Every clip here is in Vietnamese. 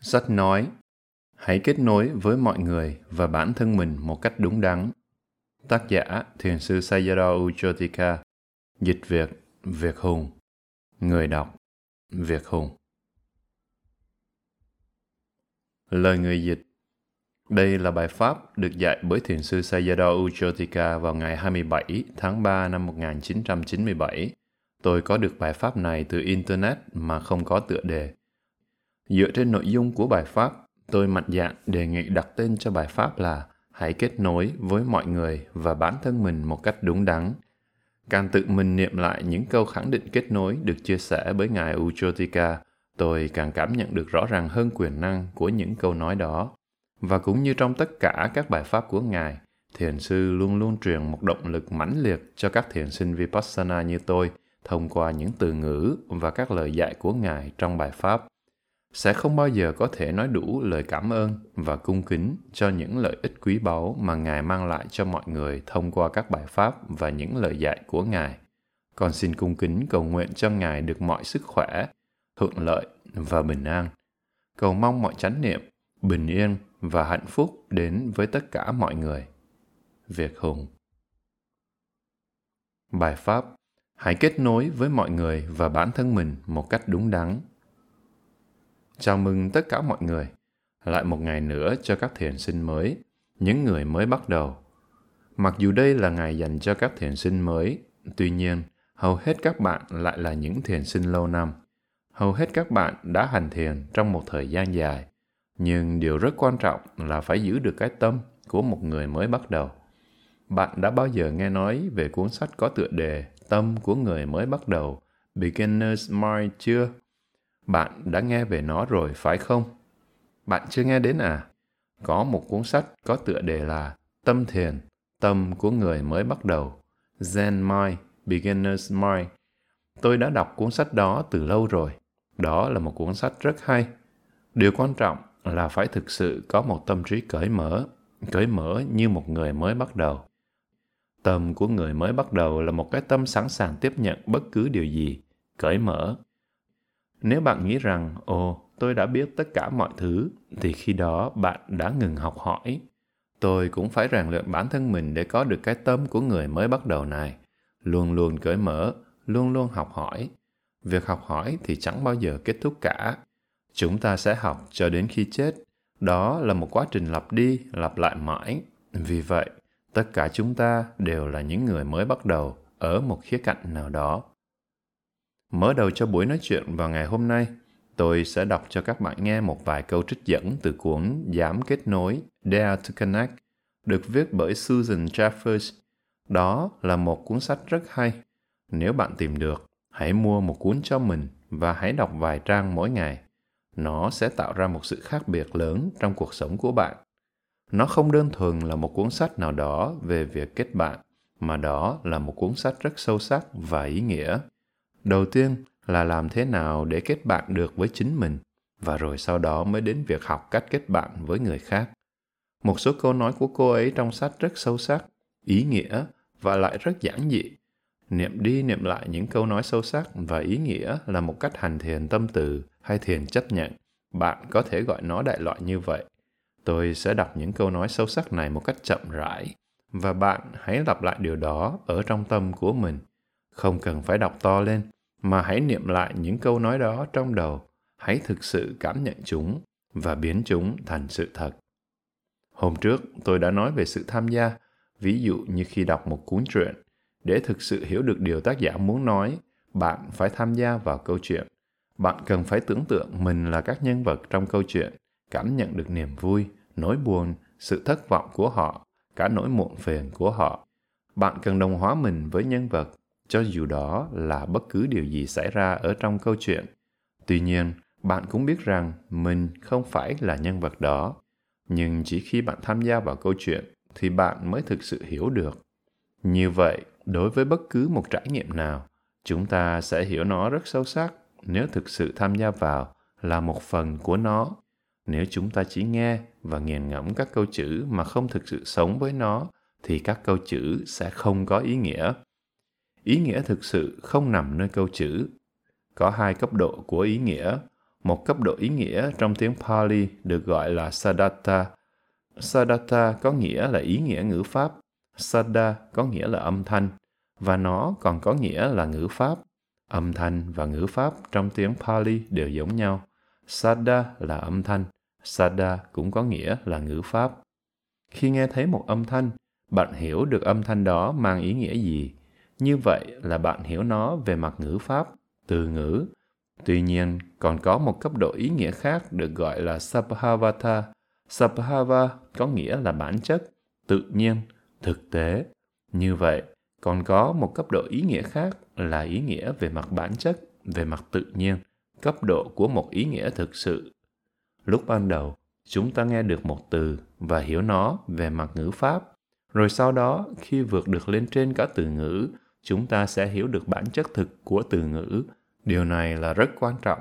Sách nói, hãy kết nối với mọi người và bản thân mình một cách đúng đắn. Tác giả Thiền sư Sayadaw Uchotika Dịch Việt Việt Hùng Người đọc Việt Hùng Lời người dịch Đây là bài pháp được dạy bởi Thiền sư Sayadaw Uchotika vào ngày 27 tháng 3 năm 1997. Tôi có được bài pháp này từ Internet mà không có tựa đề. Dựa trên nội dung của bài pháp, tôi mạnh dạn đề nghị đặt tên cho bài pháp là Hãy kết nối với mọi người và bản thân mình một cách đúng đắn. Càng tự mình niệm lại những câu khẳng định kết nối được chia sẻ với Ngài Uchotika, tôi càng cảm nhận được rõ ràng hơn quyền năng của những câu nói đó. Và cũng như trong tất cả các bài pháp của Ngài, thiền sư luôn luôn truyền một động lực mãnh liệt cho các thiền sinh Vipassana như tôi thông qua những từ ngữ và các lời dạy của Ngài trong bài pháp sẽ không bao giờ có thể nói đủ lời cảm ơn và cung kính cho những lợi ích quý báu mà Ngài mang lại cho mọi người thông qua các bài pháp và những lời dạy của Ngài. Con xin cung kính cầu nguyện cho Ngài được mọi sức khỏe, thuận lợi và bình an. Cầu mong mọi chánh niệm, bình yên và hạnh phúc đến với tất cả mọi người. Việt Hùng Bài pháp Hãy kết nối với mọi người và bản thân mình một cách đúng đắn Chào mừng tất cả mọi người. Lại một ngày nữa cho các thiền sinh mới, những người mới bắt đầu. Mặc dù đây là ngày dành cho các thiền sinh mới, tuy nhiên, hầu hết các bạn lại là những thiền sinh lâu năm. Hầu hết các bạn đã hành thiền trong một thời gian dài, nhưng điều rất quan trọng là phải giữ được cái tâm của một người mới bắt đầu. Bạn đã bao giờ nghe nói về cuốn sách có tựa đề Tâm của người mới bắt đầu, Beginner's Mind chưa? Bạn đã nghe về nó rồi phải không? Bạn chưa nghe đến à? Có một cuốn sách có tựa đề là Tâm Thiền, Tâm của người mới bắt đầu, Zen Mind, Beginner's Mind. Tôi đã đọc cuốn sách đó từ lâu rồi. Đó là một cuốn sách rất hay. Điều quan trọng là phải thực sự có một tâm trí cởi mở, cởi mở như một người mới bắt đầu. Tâm của người mới bắt đầu là một cái tâm sẵn sàng tiếp nhận bất cứ điều gì, cởi mở, nếu bạn nghĩ rằng, ồ, tôi đã biết tất cả mọi thứ, thì khi đó bạn đã ngừng học hỏi. Tôi cũng phải rèn luyện bản thân mình để có được cái tâm của người mới bắt đầu này. Luôn luôn cởi mở, luôn luôn học hỏi. Việc học hỏi thì chẳng bao giờ kết thúc cả. Chúng ta sẽ học cho đến khi chết. Đó là một quá trình lặp đi, lặp lại mãi. Vì vậy, tất cả chúng ta đều là những người mới bắt đầu ở một khía cạnh nào đó Mở đầu cho buổi nói chuyện vào ngày hôm nay, tôi sẽ đọc cho các bạn nghe một vài câu trích dẫn từ cuốn Giảm kết nối Dare to Connect, được viết bởi Susan Jeffers. Đó là một cuốn sách rất hay. Nếu bạn tìm được, hãy mua một cuốn cho mình và hãy đọc vài trang mỗi ngày. Nó sẽ tạo ra một sự khác biệt lớn trong cuộc sống của bạn. Nó không đơn thuần là một cuốn sách nào đó về việc kết bạn, mà đó là một cuốn sách rất sâu sắc và ý nghĩa đầu tiên là làm thế nào để kết bạn được với chính mình, và rồi sau đó mới đến việc học cách kết bạn với người khác. Một số câu nói của cô ấy trong sách rất sâu sắc, ý nghĩa và lại rất giản dị. Niệm đi niệm lại những câu nói sâu sắc và ý nghĩa là một cách hành thiền tâm từ hay thiền chấp nhận. Bạn có thể gọi nó đại loại như vậy. Tôi sẽ đọc những câu nói sâu sắc này một cách chậm rãi, và bạn hãy lặp lại điều đó ở trong tâm của mình không cần phải đọc to lên, mà hãy niệm lại những câu nói đó trong đầu. Hãy thực sự cảm nhận chúng và biến chúng thành sự thật. Hôm trước, tôi đã nói về sự tham gia. Ví dụ như khi đọc một cuốn truyện, để thực sự hiểu được điều tác giả muốn nói, bạn phải tham gia vào câu chuyện. Bạn cần phải tưởng tượng mình là các nhân vật trong câu chuyện, cảm nhận được niềm vui, nỗi buồn, sự thất vọng của họ, cả nỗi muộn phiền của họ. Bạn cần đồng hóa mình với nhân vật cho dù đó là bất cứ điều gì xảy ra ở trong câu chuyện. Tuy nhiên, bạn cũng biết rằng mình không phải là nhân vật đó. Nhưng chỉ khi bạn tham gia vào câu chuyện thì bạn mới thực sự hiểu được. Như vậy, đối với bất cứ một trải nghiệm nào, chúng ta sẽ hiểu nó rất sâu sắc nếu thực sự tham gia vào là một phần của nó. Nếu chúng ta chỉ nghe và nghiền ngẫm các câu chữ mà không thực sự sống với nó, thì các câu chữ sẽ không có ý nghĩa ý nghĩa thực sự không nằm nơi câu chữ có hai cấp độ của ý nghĩa một cấp độ ý nghĩa trong tiếng Pali được gọi là Sadatta. Sadatta có nghĩa là ý nghĩa ngữ pháp, Sada có nghĩa là âm thanh, và nó còn có nghĩa là ngữ pháp. Âm thanh và ngữ pháp trong tiếng Pali đều giống nhau. Sada là âm thanh, Sada cũng có nghĩa là ngữ pháp. Khi nghe thấy một âm thanh, bạn hiểu được âm thanh đó mang ý nghĩa gì. Như vậy là bạn hiểu nó về mặt ngữ pháp, từ ngữ. Tuy nhiên, còn có một cấp độ ý nghĩa khác được gọi là Sabhavata. Sabhava có nghĩa là bản chất, tự nhiên, thực tế. Như vậy, còn có một cấp độ ý nghĩa khác là ý nghĩa về mặt bản chất, về mặt tự nhiên, cấp độ của một ý nghĩa thực sự. Lúc ban đầu, chúng ta nghe được một từ và hiểu nó về mặt ngữ pháp. Rồi sau đó, khi vượt được lên trên cả từ ngữ, chúng ta sẽ hiểu được bản chất thực của từ ngữ. Điều này là rất quan trọng.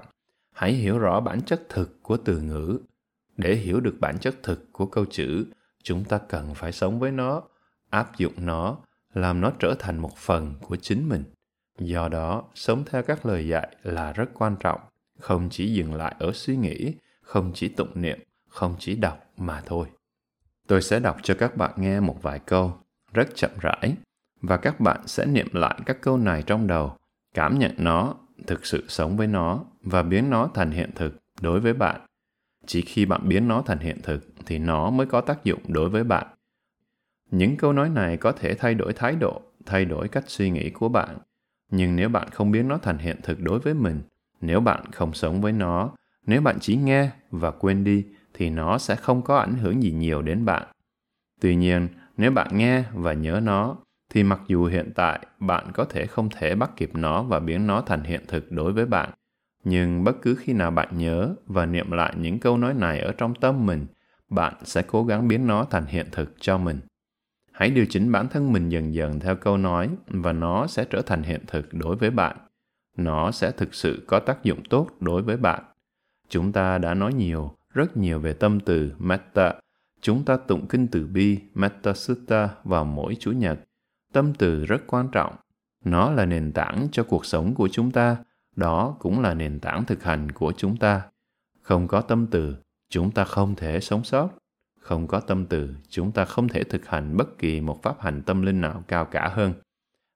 Hãy hiểu rõ bản chất thực của từ ngữ. Để hiểu được bản chất thực của câu chữ, chúng ta cần phải sống với nó, áp dụng nó làm nó trở thành một phần của chính mình do đó sống theo các lời dạy là rất quan trọng không chỉ dừng lại ở suy nghĩ không chỉ tụng niệm không chỉ đọc mà thôi tôi sẽ đọc cho các bạn nghe một vài câu rất chậm rãi và các bạn sẽ niệm lại các câu này trong đầu, cảm nhận nó, thực sự sống với nó và biến nó thành hiện thực đối với bạn. Chỉ khi bạn biến nó thành hiện thực thì nó mới có tác dụng đối với bạn. Những câu nói này có thể thay đổi thái độ, thay đổi cách suy nghĩ của bạn. Nhưng nếu bạn không biến nó thành hiện thực đối với mình, nếu bạn không sống với nó, nếu bạn chỉ nghe và quên đi thì nó sẽ không có ảnh hưởng gì nhiều đến bạn. Tuy nhiên, nếu bạn nghe và nhớ nó thì mặc dù hiện tại bạn có thể không thể bắt kịp nó và biến nó thành hiện thực đối với bạn, nhưng bất cứ khi nào bạn nhớ và niệm lại những câu nói này ở trong tâm mình, bạn sẽ cố gắng biến nó thành hiện thực cho mình. Hãy điều chỉnh bản thân mình dần dần theo câu nói và nó sẽ trở thành hiện thực đối với bạn. Nó sẽ thực sự có tác dụng tốt đối với bạn. Chúng ta đã nói nhiều, rất nhiều về tâm từ metta. Chúng ta tụng kinh từ bi, metta sutta, vào mỗi chủ nhật tâm từ rất quan trọng. Nó là nền tảng cho cuộc sống của chúng ta. Đó cũng là nền tảng thực hành của chúng ta. Không có tâm từ, chúng ta không thể sống sót. Không có tâm từ, chúng ta không thể thực hành bất kỳ một pháp hành tâm linh nào cao cả hơn.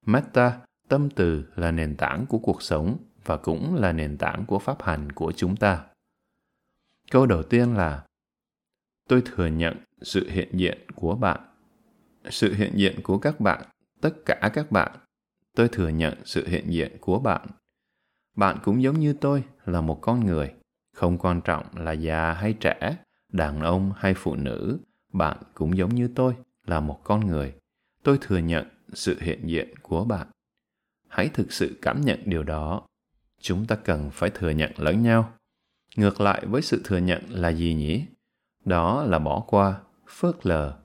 Metta, tâm từ là nền tảng của cuộc sống và cũng là nền tảng của pháp hành của chúng ta. Câu đầu tiên là, tôi thừa nhận sự hiện diện của bạn. Sự hiện diện của các bạn tất cả các bạn. Tôi thừa nhận sự hiện diện của bạn. Bạn cũng giống như tôi, là một con người. Không quan trọng là già hay trẻ, đàn ông hay phụ nữ, bạn cũng giống như tôi, là một con người. Tôi thừa nhận sự hiện diện của bạn. Hãy thực sự cảm nhận điều đó. Chúng ta cần phải thừa nhận lẫn nhau. Ngược lại với sự thừa nhận là gì nhỉ? Đó là bỏ qua, phớt lờ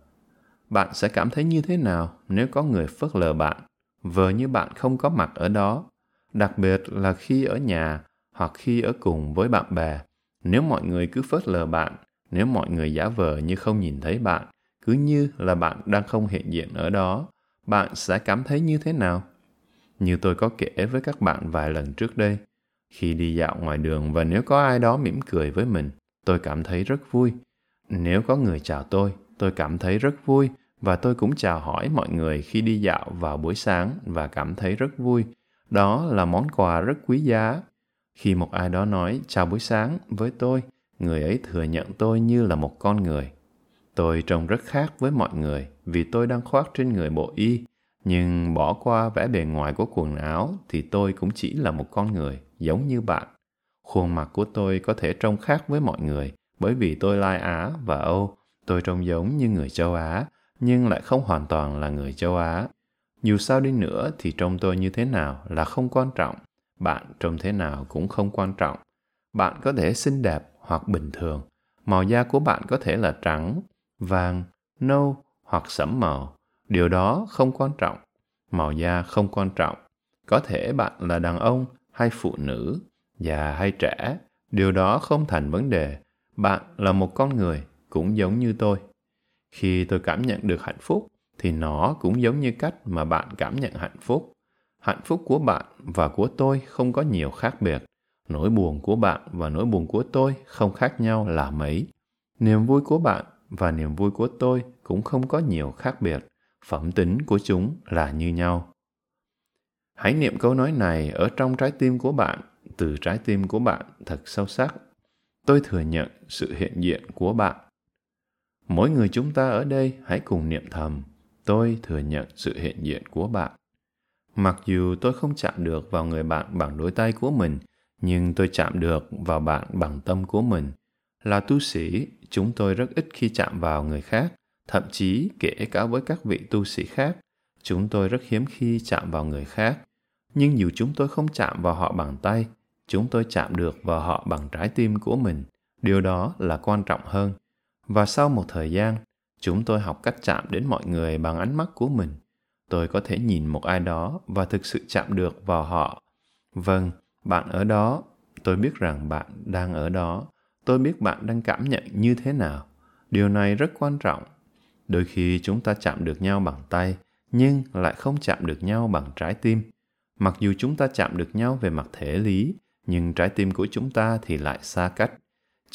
bạn sẽ cảm thấy như thế nào nếu có người phớt lờ bạn, vờ như bạn không có mặt ở đó? Đặc biệt là khi ở nhà hoặc khi ở cùng với bạn bè, nếu mọi người cứ phớt lờ bạn, nếu mọi người giả vờ như không nhìn thấy bạn, cứ như là bạn đang không hiện diện ở đó, bạn sẽ cảm thấy như thế nào? Như tôi có kể với các bạn vài lần trước đây, khi đi dạo ngoài đường và nếu có ai đó mỉm cười với mình, tôi cảm thấy rất vui. Nếu có người chào tôi tôi cảm thấy rất vui và tôi cũng chào hỏi mọi người khi đi dạo vào buổi sáng và cảm thấy rất vui. Đó là món quà rất quý giá. Khi một ai đó nói, chào buổi sáng với tôi, người ấy thừa nhận tôi như là một con người. Tôi trông rất khác với mọi người vì tôi đang khoác trên người bộ y, nhưng bỏ qua vẻ bề ngoài của quần áo thì tôi cũng chỉ là một con người, giống như bạn. Khuôn mặt của tôi có thể trông khác với mọi người bởi vì tôi lai á và âu tôi trông giống như người châu á nhưng lại không hoàn toàn là người châu á dù sao đi nữa thì trông tôi như thế nào là không quan trọng bạn trông thế nào cũng không quan trọng bạn có thể xinh đẹp hoặc bình thường. Màu da của bạn có thể là trắng, vàng, nâu hoặc sẫm màu. Điều đó không quan trọng. Màu da không quan trọng. Có thể bạn là đàn ông hay phụ nữ, già hay trẻ. Điều đó không thành vấn đề. Bạn là một con người cũng giống như tôi. Khi tôi cảm nhận được hạnh phúc thì nó cũng giống như cách mà bạn cảm nhận hạnh phúc. Hạnh phúc của bạn và của tôi không có nhiều khác biệt Nỗi buồn của bạn và nỗi buồn của tôi không khác nhau là mấy. Niềm vui của bạn và niềm vui của tôi cũng không có nhiều khác biệt. Phẩm tính của chúng là như nhau. Hãy niệm câu nói này ở trong trái tim của bạn, từ trái tim của bạn thật sâu sắc. Tôi thừa nhận sự hiện diện của bạn. Mỗi người chúng ta ở đây hãy cùng niệm thầm, tôi thừa nhận sự hiện diện của bạn. Mặc dù tôi không chạm được vào người bạn bằng đôi tay của mình, nhưng tôi chạm được vào bạn bằng tâm của mình. Là tu sĩ, chúng tôi rất ít khi chạm vào người khác, thậm chí kể cả với các vị tu sĩ khác, chúng tôi rất hiếm khi chạm vào người khác. Nhưng dù chúng tôi không chạm vào họ bằng tay, chúng tôi chạm được vào họ bằng trái tim của mình. Điều đó là quan trọng hơn. Và sau một thời gian, chúng tôi học cách chạm đến mọi người bằng ánh mắt của mình. Tôi có thể nhìn một ai đó và thực sự chạm được vào họ. Vâng, bạn ở đó, tôi biết rằng bạn đang ở đó. Tôi biết bạn đang cảm nhận như thế nào. Điều này rất quan trọng. Đôi khi chúng ta chạm được nhau bằng tay, nhưng lại không chạm được nhau bằng trái tim. Mặc dù chúng ta chạm được nhau về mặt thể lý, nhưng trái tim của chúng ta thì lại xa cách.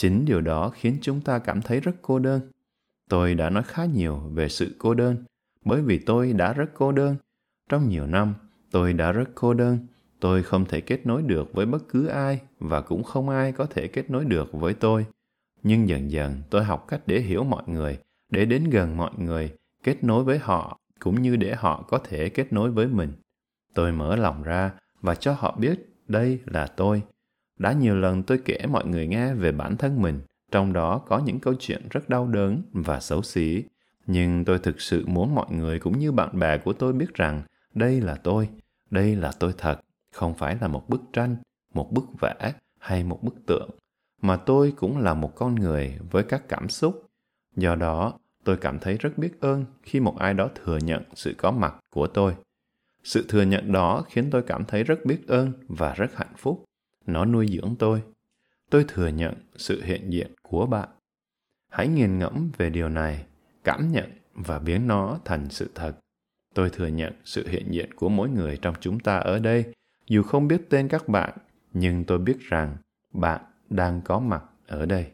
Chính điều đó khiến chúng ta cảm thấy rất cô đơn. Tôi đã nói khá nhiều về sự cô đơn, bởi vì tôi đã rất cô đơn. Trong nhiều năm, tôi đã rất cô đơn. Tôi không thể kết nối được với bất cứ ai và cũng không ai có thể kết nối được với tôi. Nhưng dần dần tôi học cách để hiểu mọi người, để đến gần mọi người, kết nối với họ cũng như để họ có thể kết nối với mình. Tôi mở lòng ra và cho họ biết đây là tôi. Đã nhiều lần tôi kể mọi người nghe về bản thân mình, trong đó có những câu chuyện rất đau đớn và xấu xí. Nhưng tôi thực sự muốn mọi người cũng như bạn bè của tôi biết rằng đây là tôi, đây là tôi thật, không phải là một bức tranh, một bức vẽ hay một bức tượng, mà tôi cũng là một con người với các cảm xúc. Do đó, tôi cảm thấy rất biết ơn khi một ai đó thừa nhận sự có mặt của tôi sự thừa nhận đó khiến tôi cảm thấy rất biết ơn và rất hạnh phúc. Nó nuôi dưỡng tôi. Tôi thừa nhận sự hiện diện của bạn. Hãy nghiền ngẫm về điều này, cảm nhận và biến nó thành sự thật. Tôi thừa nhận sự hiện diện của mỗi người trong chúng ta ở đây, dù không biết tên các bạn, nhưng tôi biết rằng bạn đang có mặt ở đây.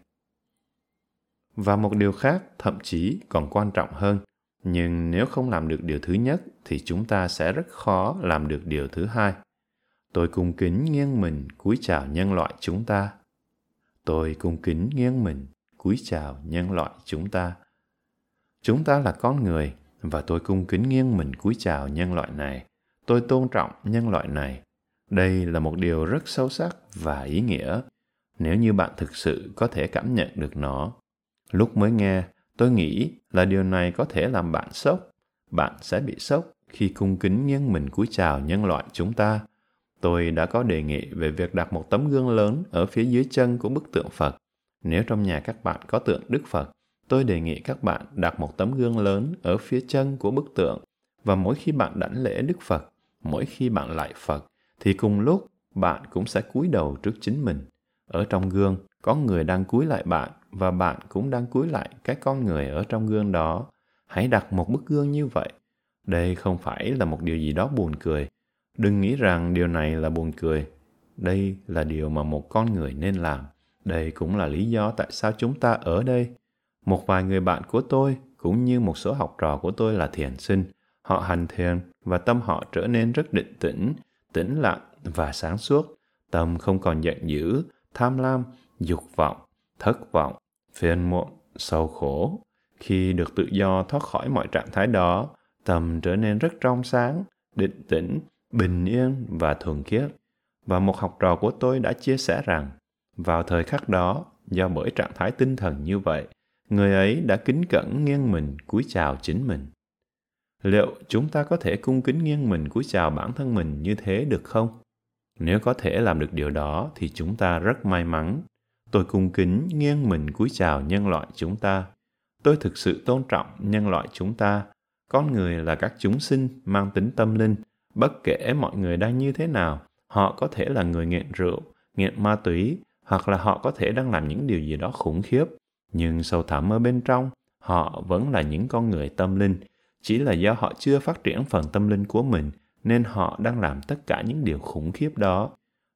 Và một điều khác thậm chí còn quan trọng hơn nhưng nếu không làm được điều thứ nhất thì chúng ta sẽ rất khó làm được điều thứ hai tôi cung kính nghiêng mình, cúi chào nhân loại chúng ta. Tôi cung kính nghiêng mình, cúi chào nhân loại chúng ta. Chúng ta là con người, và tôi cung kính nghiêng mình, cúi chào nhân loại này. Tôi tôn trọng nhân loại này. Đây là một điều rất sâu sắc và ý nghĩa. Nếu như bạn thực sự có thể cảm nhận được nó. Lúc mới nghe, Tôi nghĩ là điều này có thể làm bạn sốc. Bạn sẽ bị sốc khi cung kính nghiêng mình, cúi chào nhân loại chúng ta. Tôi đã có đề nghị về việc đặt một tấm gương lớn ở phía dưới chân của bức tượng Phật. Nếu trong nhà các bạn có tượng Đức Phật, tôi đề nghị các bạn đặt một tấm gương lớn ở phía chân của bức tượng và mỗi khi bạn đảnh lễ Đức Phật, mỗi khi bạn lại Phật, thì cùng lúc bạn cũng sẽ cúi đầu trước chính mình. Ở trong gương, có người đang cúi lại bạn và bạn cũng đang cúi lại cái con người ở trong gương đó hãy đặt một bức gương như vậy đây không phải là một điều gì đó buồn cười đừng nghĩ rằng điều này là buồn cười. Đây là điều mà một con người nên làm. Đây cũng là lý do tại sao chúng ta ở đây. Một vài người bạn của tôi cũng như một số học trò của tôi là thiền sinh. Họ hành thiền và tâm họ trở nên rất định tĩnh tĩnh lặng và sáng suốt. Tâm không còn giận dữ tham lam dục vọng thất vọng, phiền muộn, sầu khổ. Khi được tự do thoát khỏi mọi trạng thái đó, tâm trở nên rất trong sáng, định tĩnh, bình yên và thuần khiết. Và một học trò của tôi đã chia sẻ rằng, vào thời khắc đó, do bởi trạng thái tinh thần như vậy, người ấy đã kính cẩn nghiêng mình cúi chào chính mình. Liệu chúng ta có thể cung kính nghiêng mình cúi chào bản thân mình như thế được không? Nếu có thể làm được điều đó thì chúng ta rất may mắn Tôi cung kính nghiêng mình cúi chào nhân loại chúng ta. Tôi thực sự tôn trọng nhân loại chúng ta. Con người là các chúng sinh mang tính tâm linh. Bất kể mọi người đang như thế nào, họ có thể là người nghiện rượu, nghiện ma túy, hoặc là họ có thể đang làm những điều gì đó khủng khiếp. Nhưng sâu thẳm ở bên trong, họ vẫn là những con người tâm linh. Chỉ là do họ chưa phát triển phần tâm linh của mình, nên họ đang làm tất cả những điều khủng khiếp đó.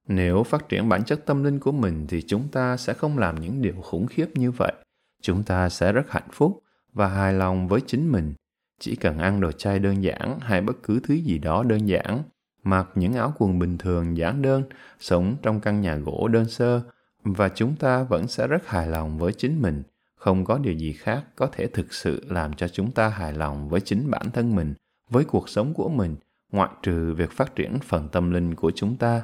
Nếu phát triển bản chất tâm linh của mình thì chúng ta sẽ không làm những điều khủng khiếp như vậy. Chúng ta sẽ rất hạnh phúc và hài lòng với chính mình. Chỉ cần ăn đồ chay đơn giản hay bất cứ thứ gì đó đơn giản, mặc những áo quần bình thường giản đơn, sống trong căn nhà gỗ đơn sơ và chúng ta vẫn sẽ rất hài lòng với chính mình. Không có điều gì khác có thể thực sự làm cho chúng ta hài lòng với chính bản thân mình, với cuộc sống của mình, ngoại trừ việc phát triển phần tâm linh của chúng ta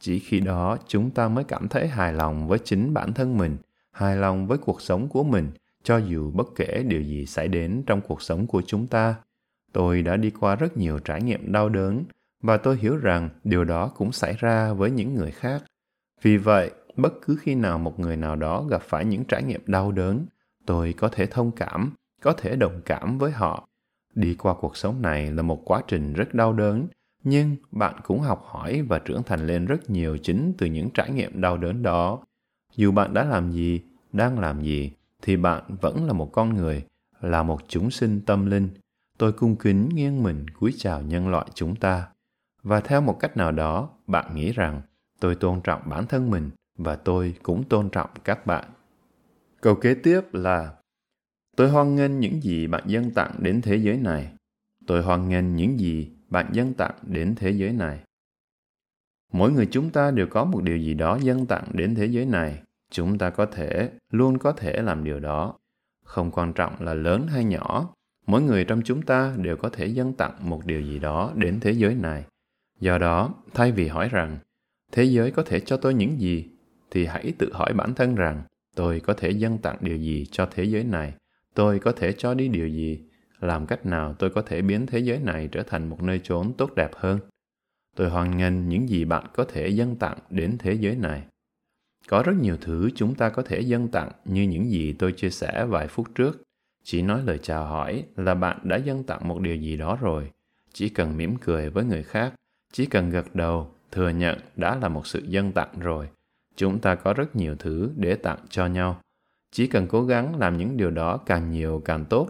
chỉ khi đó chúng ta mới cảm thấy hài lòng với chính bản thân mình hài lòng với cuộc sống của mình cho dù bất kể điều gì xảy đến trong cuộc sống của chúng ta, tôi đã đi qua rất nhiều trải nghiệm đau đớn và tôi hiểu rằng điều đó cũng xảy ra với những người khác. Vì vậy, bất cứ khi nào một người nào đó gặp phải những trải nghiệm đau đớn, tôi có thể thông cảm, có thể đồng cảm với họ. Đi qua cuộc sống này là một quá trình rất đau đớn, nhưng bạn cũng học hỏi và trưởng thành lên rất nhiều chính từ những trải nghiệm đau đớn đó. Dù bạn đã làm gì, đang làm gì thì bạn vẫn là một con người, là một chúng sinh tâm linh tôi cung kính nghiêng mình cúi chào nhân loại chúng ta và theo một cách nào đó, bạn nghĩ rằng tôi tôn trọng bản thân mình và tôi cũng tôn trọng các bạn câu kế tiếp là, tôi hoan nghênh những gì bạn dân tặng đến thế giới này tôi hoan nghênh những gì bạn dân tặng đến thế giới này. Mỗi người chúng ta đều có một điều gì đó dân tặng đến thế giới này. Chúng ta có thể, luôn có thể làm điều đó. Không quan trọng là lớn hay nhỏ, mỗi người trong chúng ta đều có thể dâng tặng một điều gì đó đến thế giới này. Do đó, thay vì hỏi rằng, thế giới có thể cho tôi những gì, thì hãy tự hỏi bản thân rằng, tôi có thể dâng tặng điều gì cho thế giới này, tôi có thể cho đi điều gì? Làm cách nào tôi có thể biến thế giới này trở thành một nơi chốn tốt đẹp hơn? Tôi hoan nghênh những gì bạn có thể dâng tặng đến thế giới này có rất nhiều thứ chúng ta có thể dâng tặng như những gì tôi chia sẻ vài phút trước. Chỉ nói lời chào hỏi là bạn đã dâng tặng một điều gì đó rồi. Chỉ cần mỉm cười với người khác chỉ cần gật đầu thừa nhận đã là một sự dâng tặng rồi chúng ta có rất nhiều thứ để tặng cho nhau. Chỉ cần cố gắng làm những điều đó càng nhiều càng tốt.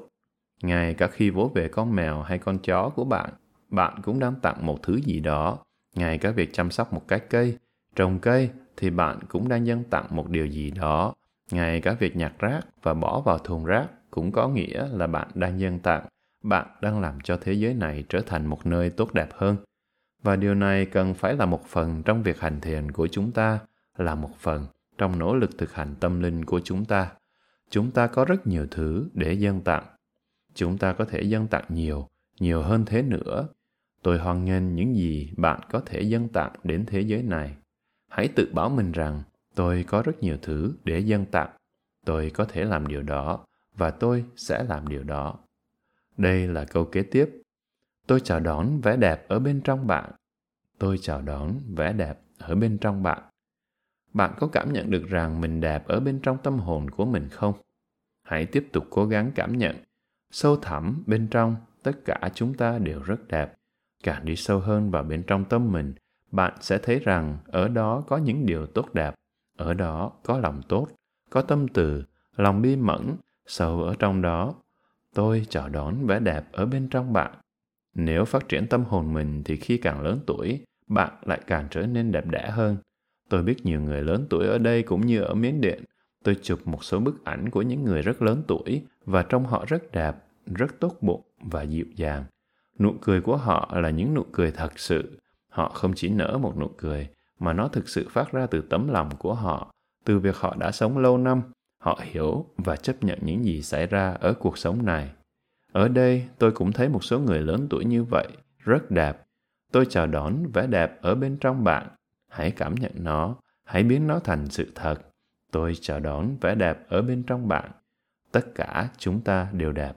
Ngay cả khi vỗ về con mèo hay con chó của bạn, bạn cũng đang tặng một thứ gì đó. Ngay cả việc chăm sóc một cái cây, trồng cây thì bạn cũng đang dâng tặng một điều gì đó. Ngay cả việc nhặt rác và bỏ vào thùng rác cũng có nghĩa là bạn đang dâng tặng, bạn đang làm cho thế giới này trở thành một nơi tốt đẹp hơn. Và điều này cần phải là một phần trong việc hành thiền của chúng ta, là một phần trong nỗ lực thực hành tâm linh của chúng ta. Chúng ta có rất nhiều thứ để dâng tặng chúng ta có thể dâng tặng nhiều nhiều hơn thế nữa tôi hoan nghênh những gì bạn có thể dâng tặng đến thế giới này hãy tự bảo mình rằng, tôi có rất nhiều thứ để dâng tặng tôi có thể làm điều đó, và tôi sẽ làm điều đó. Đây là câu kế tiếp. Tôi chào đón vẻ đẹp ở bên trong bạn. Tôi chào đón vẻ đẹp ở bên trong bạn. Bạn có cảm nhận được rằng mình đẹp ở bên trong tâm hồn của mình không? Hãy tiếp tục cố gắng cảm nhận. Sâu thẳm bên trong, tất cả chúng ta đều rất đẹp. Càng đi sâu hơn vào bên trong tâm mình bạn sẽ thấy rằng ở đó có những điều tốt đẹp ở đó có lòng tốt có tâm từ lòng bi mẫn sâu ở trong đó tôi chào đón vẻ đẹp ở bên trong bạn nếu phát triển tâm hồn mình thì khi càng lớn tuổi bạn lại càng trở nên đẹp đẽ hơn tôi biết nhiều người lớn tuổi ở đây cũng như ở miến điện tôi chụp một số bức ảnh của những người rất lớn tuổi và trông họ rất đẹp, rất tốt bụng và dịu dàng. Nụ cười của họ là những nụ cười thật sự. Họ không chỉ nở một nụ cười, mà nó thực sự phát ra từ tấm lòng của họ, từ việc họ đã sống lâu năm, họ hiểu và chấp nhận những gì xảy ra ở cuộc sống này. Ở đây, tôi cũng thấy một số người lớn tuổi như vậy, rất đẹp. Tôi chào đón vẻ đẹp ở bên trong bạn. Hãy cảm nhận nó, hãy biến nó thành sự thật. Tôi chào đón vẻ đẹp ở bên trong bạn tất cả chúng ta đều đẹp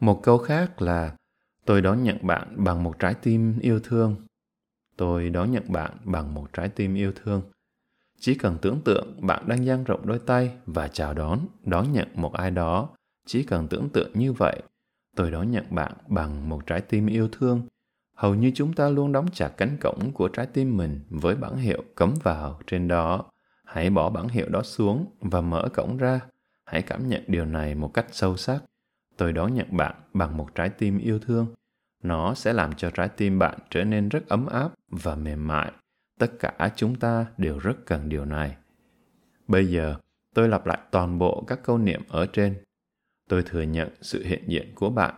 một câu khác là tôi đón nhận bạn bằng một trái tim yêu thương. Tôi đón nhận bạn bằng một trái tim yêu thương. Chỉ cần tưởng tượng bạn đang dang rộng đôi tay và chào đón đón nhận một ai đó, chỉ cần tưởng tượng như vậy, tôi đón nhận bạn bằng một trái tim yêu thương. Hầu như chúng ta luôn đóng chặt cánh cổng của trái tim mình với bản hiệu cấm vào trên đó. Hãy bỏ bản hiệu đó xuống và mở cổng ra. Hãy cảm nhận điều này một cách sâu sắc tôi đón nhận bạn bằng một trái tim yêu thương. Nó sẽ làm cho trái tim bạn trở nên rất ấm áp và mềm mại. Tất cả chúng ta đều rất cần điều này. Bây giờ, tôi lặp lại toàn bộ các câu niệm ở trên. Tôi thừa nhận sự hiện diện của bạn.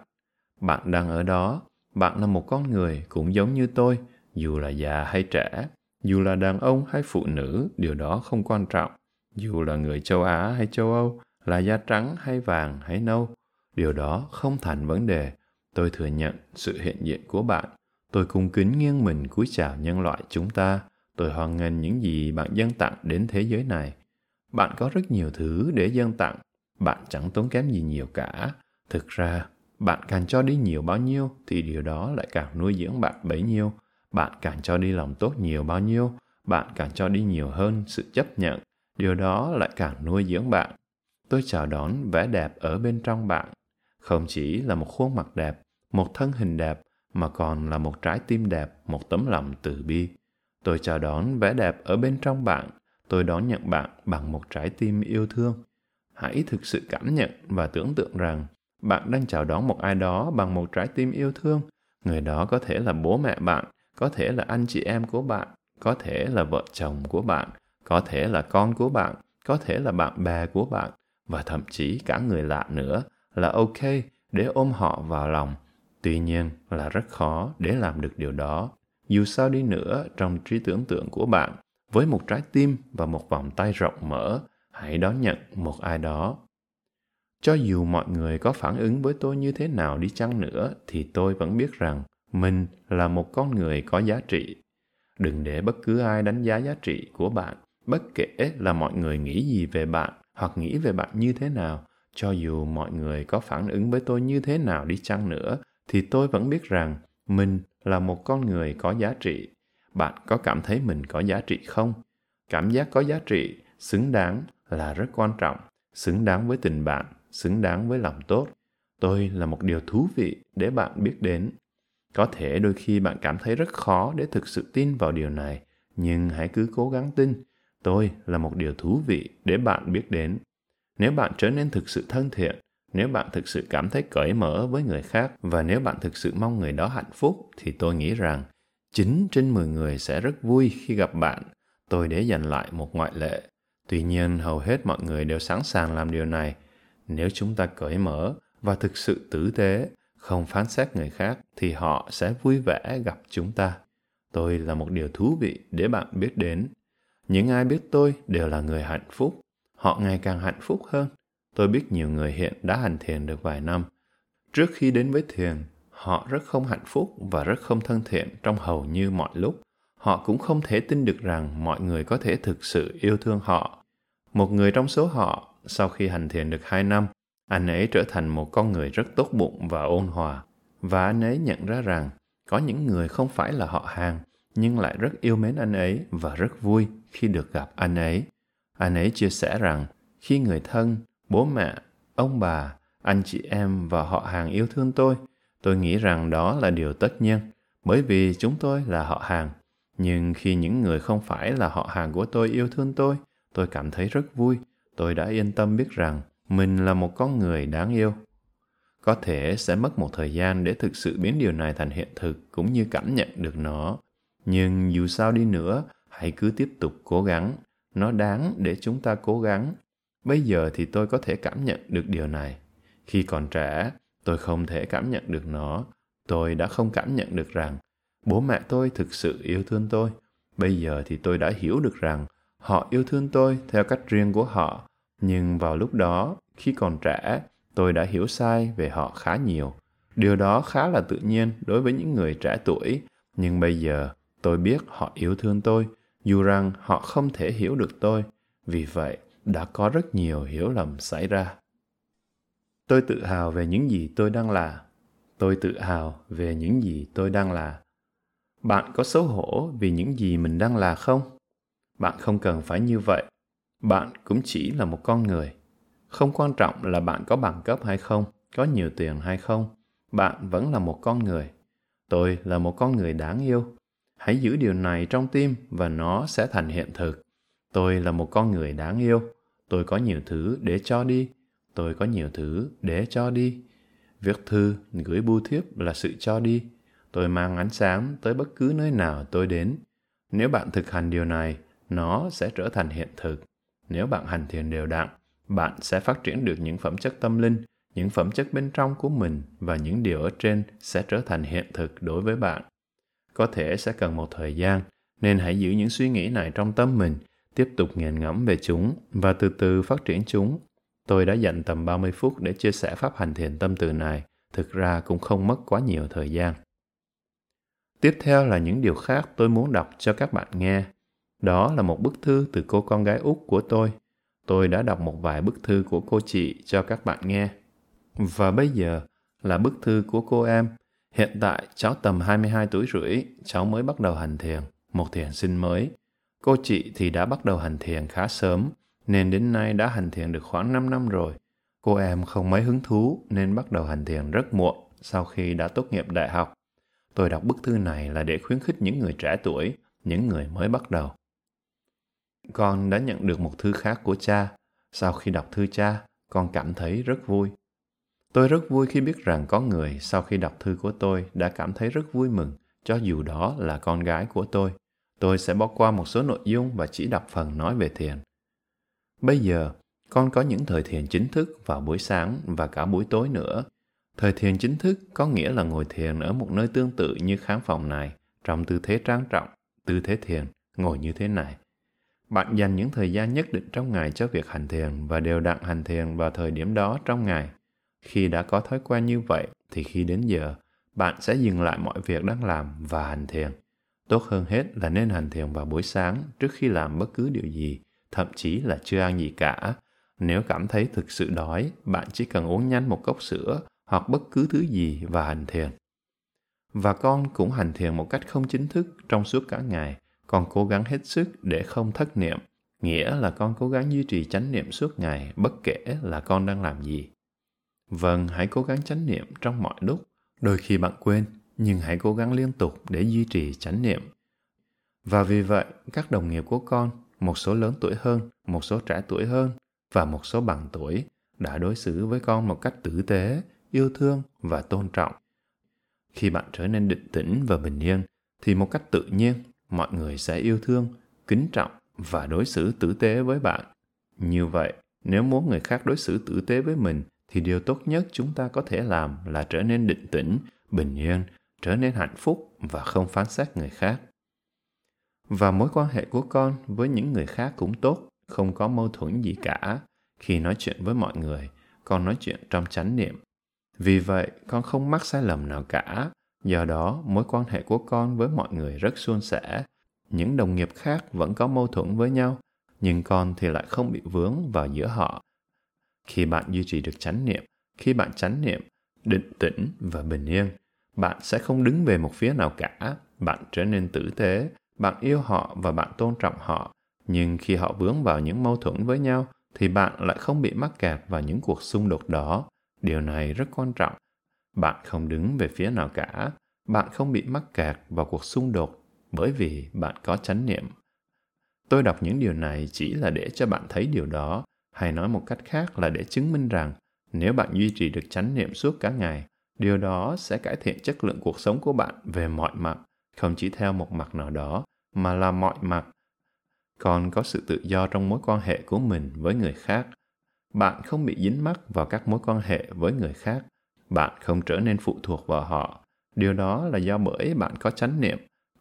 Bạn đang ở đó. Bạn là một con người cũng giống như tôi. Dù là già hay trẻ, dù là đàn ông hay phụ nữ, điều đó không quan trọng. Dù là người châu á hay châu âu, là da trắng hay vàng hay nâu điều đó không thành vấn đề. Tôi thừa nhận sự hiện diện của bạn. Tôi cung kính nghiêng mình cúi chào nhân loại chúng ta. Tôi hoan nghênh những gì bạn dâng tặng đến thế giới này. Bạn có rất nhiều thứ để dâng tặng. Bạn chẳng tốn kém gì nhiều cả. Thực ra, bạn càng cho đi nhiều bao nhiêu thì điều đó lại càng nuôi dưỡng bạn bấy nhiêu. Bạn càng cho đi lòng tốt nhiều bao nhiêu, bạn càng cho đi nhiều hơn sự chấp nhận. Điều đó lại càng nuôi dưỡng bạn. Tôi chào đón vẻ đẹp ở bên trong bạn không chỉ là một khuôn mặt đẹp, một thân hình đẹp, mà còn là một trái tim đẹp, một tấm lòng từ bi. Tôi chào đón vẻ đẹp ở bên trong bạn. Tôi đón nhận bạn bằng một trái tim yêu thương. Hãy thực sự cảm nhận và tưởng tượng rằng bạn đang chào đón một ai đó bằng một trái tim yêu thương. Người đó có thể là bố mẹ bạn, có thể là anh chị em của bạn, có thể là vợ chồng của bạn, có thể là con của bạn, có thể là bạn bè của bạn, và thậm chí cả người lạ nữa là ok để ôm họ vào lòng. Tuy nhiên là rất khó để làm được điều đó. Dù sao đi nữa, trong trí tưởng tượng của bạn, với một trái tim và một vòng tay rộng mở, hãy đón nhận một ai đó. Cho dù mọi người có phản ứng với tôi như thế nào đi chăng nữa, thì tôi vẫn biết rằng mình là một con người có giá trị. Đừng để bất cứ ai đánh giá giá trị của bạn, bất kể là mọi người nghĩ gì về bạn hoặc nghĩ về bạn như thế nào cho dù mọi người có phản ứng với tôi như thế nào đi chăng nữa, thì tôi vẫn biết rằng mình là một con người có giá trị. Bạn có cảm thấy mình có giá trị không? Cảm giác có giá trị, xứng đáng là rất quan trọng, xứng đáng với tình bạn, xứng đáng với lòng tốt. Tôi là một điều thú vị để bạn biết đến. Có thể đôi khi bạn cảm thấy rất khó để thực sự tin vào điều này, nhưng hãy cứ cố gắng tin. Tôi là một điều thú vị để bạn biết đến nếu bạn trở nên thực sự thân thiện nếu bạn thực sự cảm thấy cởi mở với người khác và nếu bạn thực sự mong người đó hạnh phúc thì tôi nghĩ rằng 9 trên 10 người sẽ rất vui khi gặp bạn. Tôi để dành lại một ngoại lệ. Tuy nhiên, hầu hết mọi người đều sẵn sàng làm điều này. Nếu chúng ta cởi mở và thực sự tử tế, không phán xét người khác thì họ sẽ vui vẻ gặp chúng ta. Tôi là một điều thú vị để bạn biết đến. Những ai biết tôi đều là người hạnh phúc. Họ ngày càng hạnh phúc hơn. Tôi biết nhiều người hiện đã hành thiền được vài năm. Trước khi đến với thiền, họ rất không hạnh phúc và rất không thân thiện trong hầu như mọi lúc họ cũng không thể tin được rằng mọi người có thể thực sự yêu thương họ một người trong số họ sau khi hành thiền được hai năm anh ấy trở thành một con người rất tốt bụng và ôn hòa và anh ấy nhận ra rằng có những người không phải là họ hàng nhưng lại rất yêu mến anh ấy và rất vui khi được gặp anh ấy anh ấy chia sẻ rằng, khi người thân, bố mẹ, ông bà, anh chị em và họ hàng yêu thương tôi tôi nghĩ rằng đó là điều tất nhiên, bởi vì chúng tôi là họ hàng. Nhưng khi những người không phải là họ hàng của tôi yêu thương tôi tôi cảm thấy rất vui. Tôi đã yên tâm biết rằng mình là một con người đáng yêu. Có thể sẽ mất một thời gian để thực sự biến điều này thành hiện thực cũng như cảm nhận được nó. Nhưng dù sao đi nữa, hãy cứ tiếp tục cố gắng nó đáng để chúng ta cố gắng. Bây giờ thì tôi có thể cảm nhận được điều này. Khi còn trẻ, tôi không thể cảm nhận được nó. Tôi đã không cảm nhận được rằng bố mẹ tôi thực sự yêu thương tôi. Bây giờ thì tôi đã hiểu được rằng họ yêu thương tôi theo cách riêng của họ. Nhưng vào lúc đó, khi còn trẻ, tôi đã hiểu sai về họ khá nhiều. Điều đó khá là tự nhiên đối với những người trẻ tuổi. Nhưng bây giờ, tôi biết họ yêu thương tôi dù rằng họ không thể hiểu được tôi, vì vậy đã có rất nhiều hiểu lầm xảy ra. Tôi tự hào về những gì tôi đang là. Tôi tự hào về những gì tôi đang là. Bạn có xấu hổ vì những gì mình đang là không? Bạn không cần phải như vậy. Bạn cũng chỉ là một con người. Không quan trọng là bạn có bằng cấp hay không, có nhiều tiền hay không. Bạn vẫn là một con người. Tôi là một con người đáng yêu hãy giữ điều này trong tim và nó sẽ thành hiện thực. Tôi là một con người đáng yêu. Tôi có nhiều thứ để cho đi. Tôi có nhiều thứ để cho đi. Viết thư gửi bưu thiếp là sự cho đi. Tôi mang ánh sáng tới bất cứ nơi nào tôi đến. Nếu bạn thực hành điều này, nó sẽ trở thành hiện thực. Nếu bạn hành thiền đều đặn, bạn sẽ phát triển được những phẩm chất tâm linh, những phẩm chất bên trong của mình và những điều ở trên sẽ trở thành hiện thực đối với bạn. Có thể sẽ cần một thời gian, nên hãy giữ những suy nghĩ này trong tâm mình, tiếp tục nghiền ngẫm về chúng và từ từ phát triển chúng. Tôi đã dành tầm 30 phút để chia sẻ pháp hành thiền tâm từ này, thực ra cũng không mất quá nhiều thời gian. Tiếp theo là những điều khác tôi muốn đọc cho các bạn nghe. Đó là một bức thư từ cô con gái út của tôi. Tôi đã đọc một vài bức thư của cô chị cho các bạn nghe. Và bây giờ là bức thư của cô em. Hiện tại cháu tầm 22 tuổi rưỡi, cháu mới bắt đầu hành thiền, một thiền sinh mới. Cô chị thì đã bắt đầu hành thiền khá sớm, nên đến nay đã hành thiền được khoảng 5 năm rồi. Cô em không mấy hứng thú nên bắt đầu hành thiền rất muộn sau khi đã tốt nghiệp đại học. Tôi đọc bức thư này là để khuyến khích những người trẻ tuổi, những người mới bắt đầu. Con đã nhận được một thư khác của cha. Sau khi đọc thư cha, con cảm thấy rất vui. Tôi rất vui khi biết rằng có người sau khi đọc thư của tôi đã cảm thấy rất vui mừng, cho dù đó là con gái của tôi. Tôi sẽ bỏ qua một số nội dung và chỉ đọc phần nói về thiền. Bây giờ, con có những thời thiền chính thức vào buổi sáng và cả buổi tối nữa. Thời thiền chính thức có nghĩa là ngồi thiền ở một nơi tương tự như khán phòng này, trong tư thế trang trọng, tư thế thiền, ngồi như thế này. Bạn dành những thời gian nhất định trong ngày cho việc hành thiền và đều đặn hành thiền vào thời điểm đó trong ngày. Khi đã có thói quen như vậy thì khi đến giờ, bạn sẽ dừng lại mọi việc đang làm và hành thiền. Tốt hơn hết là nên hành thiền vào buổi sáng trước khi làm bất cứ điều gì, thậm chí là chưa ăn gì cả. Nếu cảm thấy thực sự đói, bạn chỉ cần uống nhanh một cốc sữa hoặc bất cứ thứ gì và hành thiền. Và con cũng hành thiền một cách không chính thức trong suốt cả ngày, con cố gắng hết sức để không thất niệm, nghĩa là con cố gắng duy trì chánh niệm suốt ngày bất kể là con đang làm gì. Vâng, hãy cố gắng chánh niệm trong mọi lúc. Đôi khi bạn quên, nhưng hãy cố gắng liên tục để duy trì chánh niệm. Và vì vậy, các đồng nghiệp của con, một số lớn tuổi hơn, một số trẻ tuổi hơn và một số bằng tuổi đã đối xử với con một cách tử tế, yêu thương và tôn trọng. Khi bạn trở nên định tĩnh và bình yên, thì một cách tự nhiên, mọi người sẽ yêu thương, kính trọng và đối xử tử tế với bạn. Như vậy, nếu muốn người khác đối xử tử tế với mình thì điều tốt nhất chúng ta có thể làm là trở nên định tĩnh, bình yên, trở nên hạnh phúc và không phán xét người khác. Và mối quan hệ của con với những người khác cũng tốt, không có mâu thuẫn gì cả. Khi nói chuyện với mọi người, con nói chuyện trong chánh niệm. Vì vậy, con không mắc sai lầm nào cả. Do đó, mối quan hệ của con với mọi người rất suôn sẻ. Những đồng nghiệp khác vẫn có mâu thuẫn với nhau, nhưng con thì lại không bị vướng vào giữa họ khi bạn duy trì được chánh niệm, khi bạn chánh niệm, định tĩnh và bình yên, bạn sẽ không đứng về một phía nào cả, bạn trở nên tử tế, bạn yêu họ và bạn tôn trọng họ. Nhưng khi họ vướng vào những mâu thuẫn với nhau, thì bạn lại không bị mắc kẹt vào những cuộc xung đột đó. Điều này rất quan trọng. Bạn không đứng về phía nào cả, bạn không bị mắc kẹt vào cuộc xung đột bởi vì bạn có chánh niệm. Tôi đọc những điều này chỉ là để cho bạn thấy điều đó hay nói một cách khác là để chứng minh rằng nếu bạn duy trì được chánh niệm suốt cả ngày, điều đó sẽ cải thiện chất lượng cuộc sống của bạn về mọi mặt, không chỉ theo một mặt nào đó, mà là mọi mặt. Còn có sự tự do trong mối quan hệ của mình với người khác. Bạn không bị dính mắc vào các mối quan hệ với người khác. Bạn không trở nên phụ thuộc vào họ. Điều đó là do bởi bạn có chánh niệm,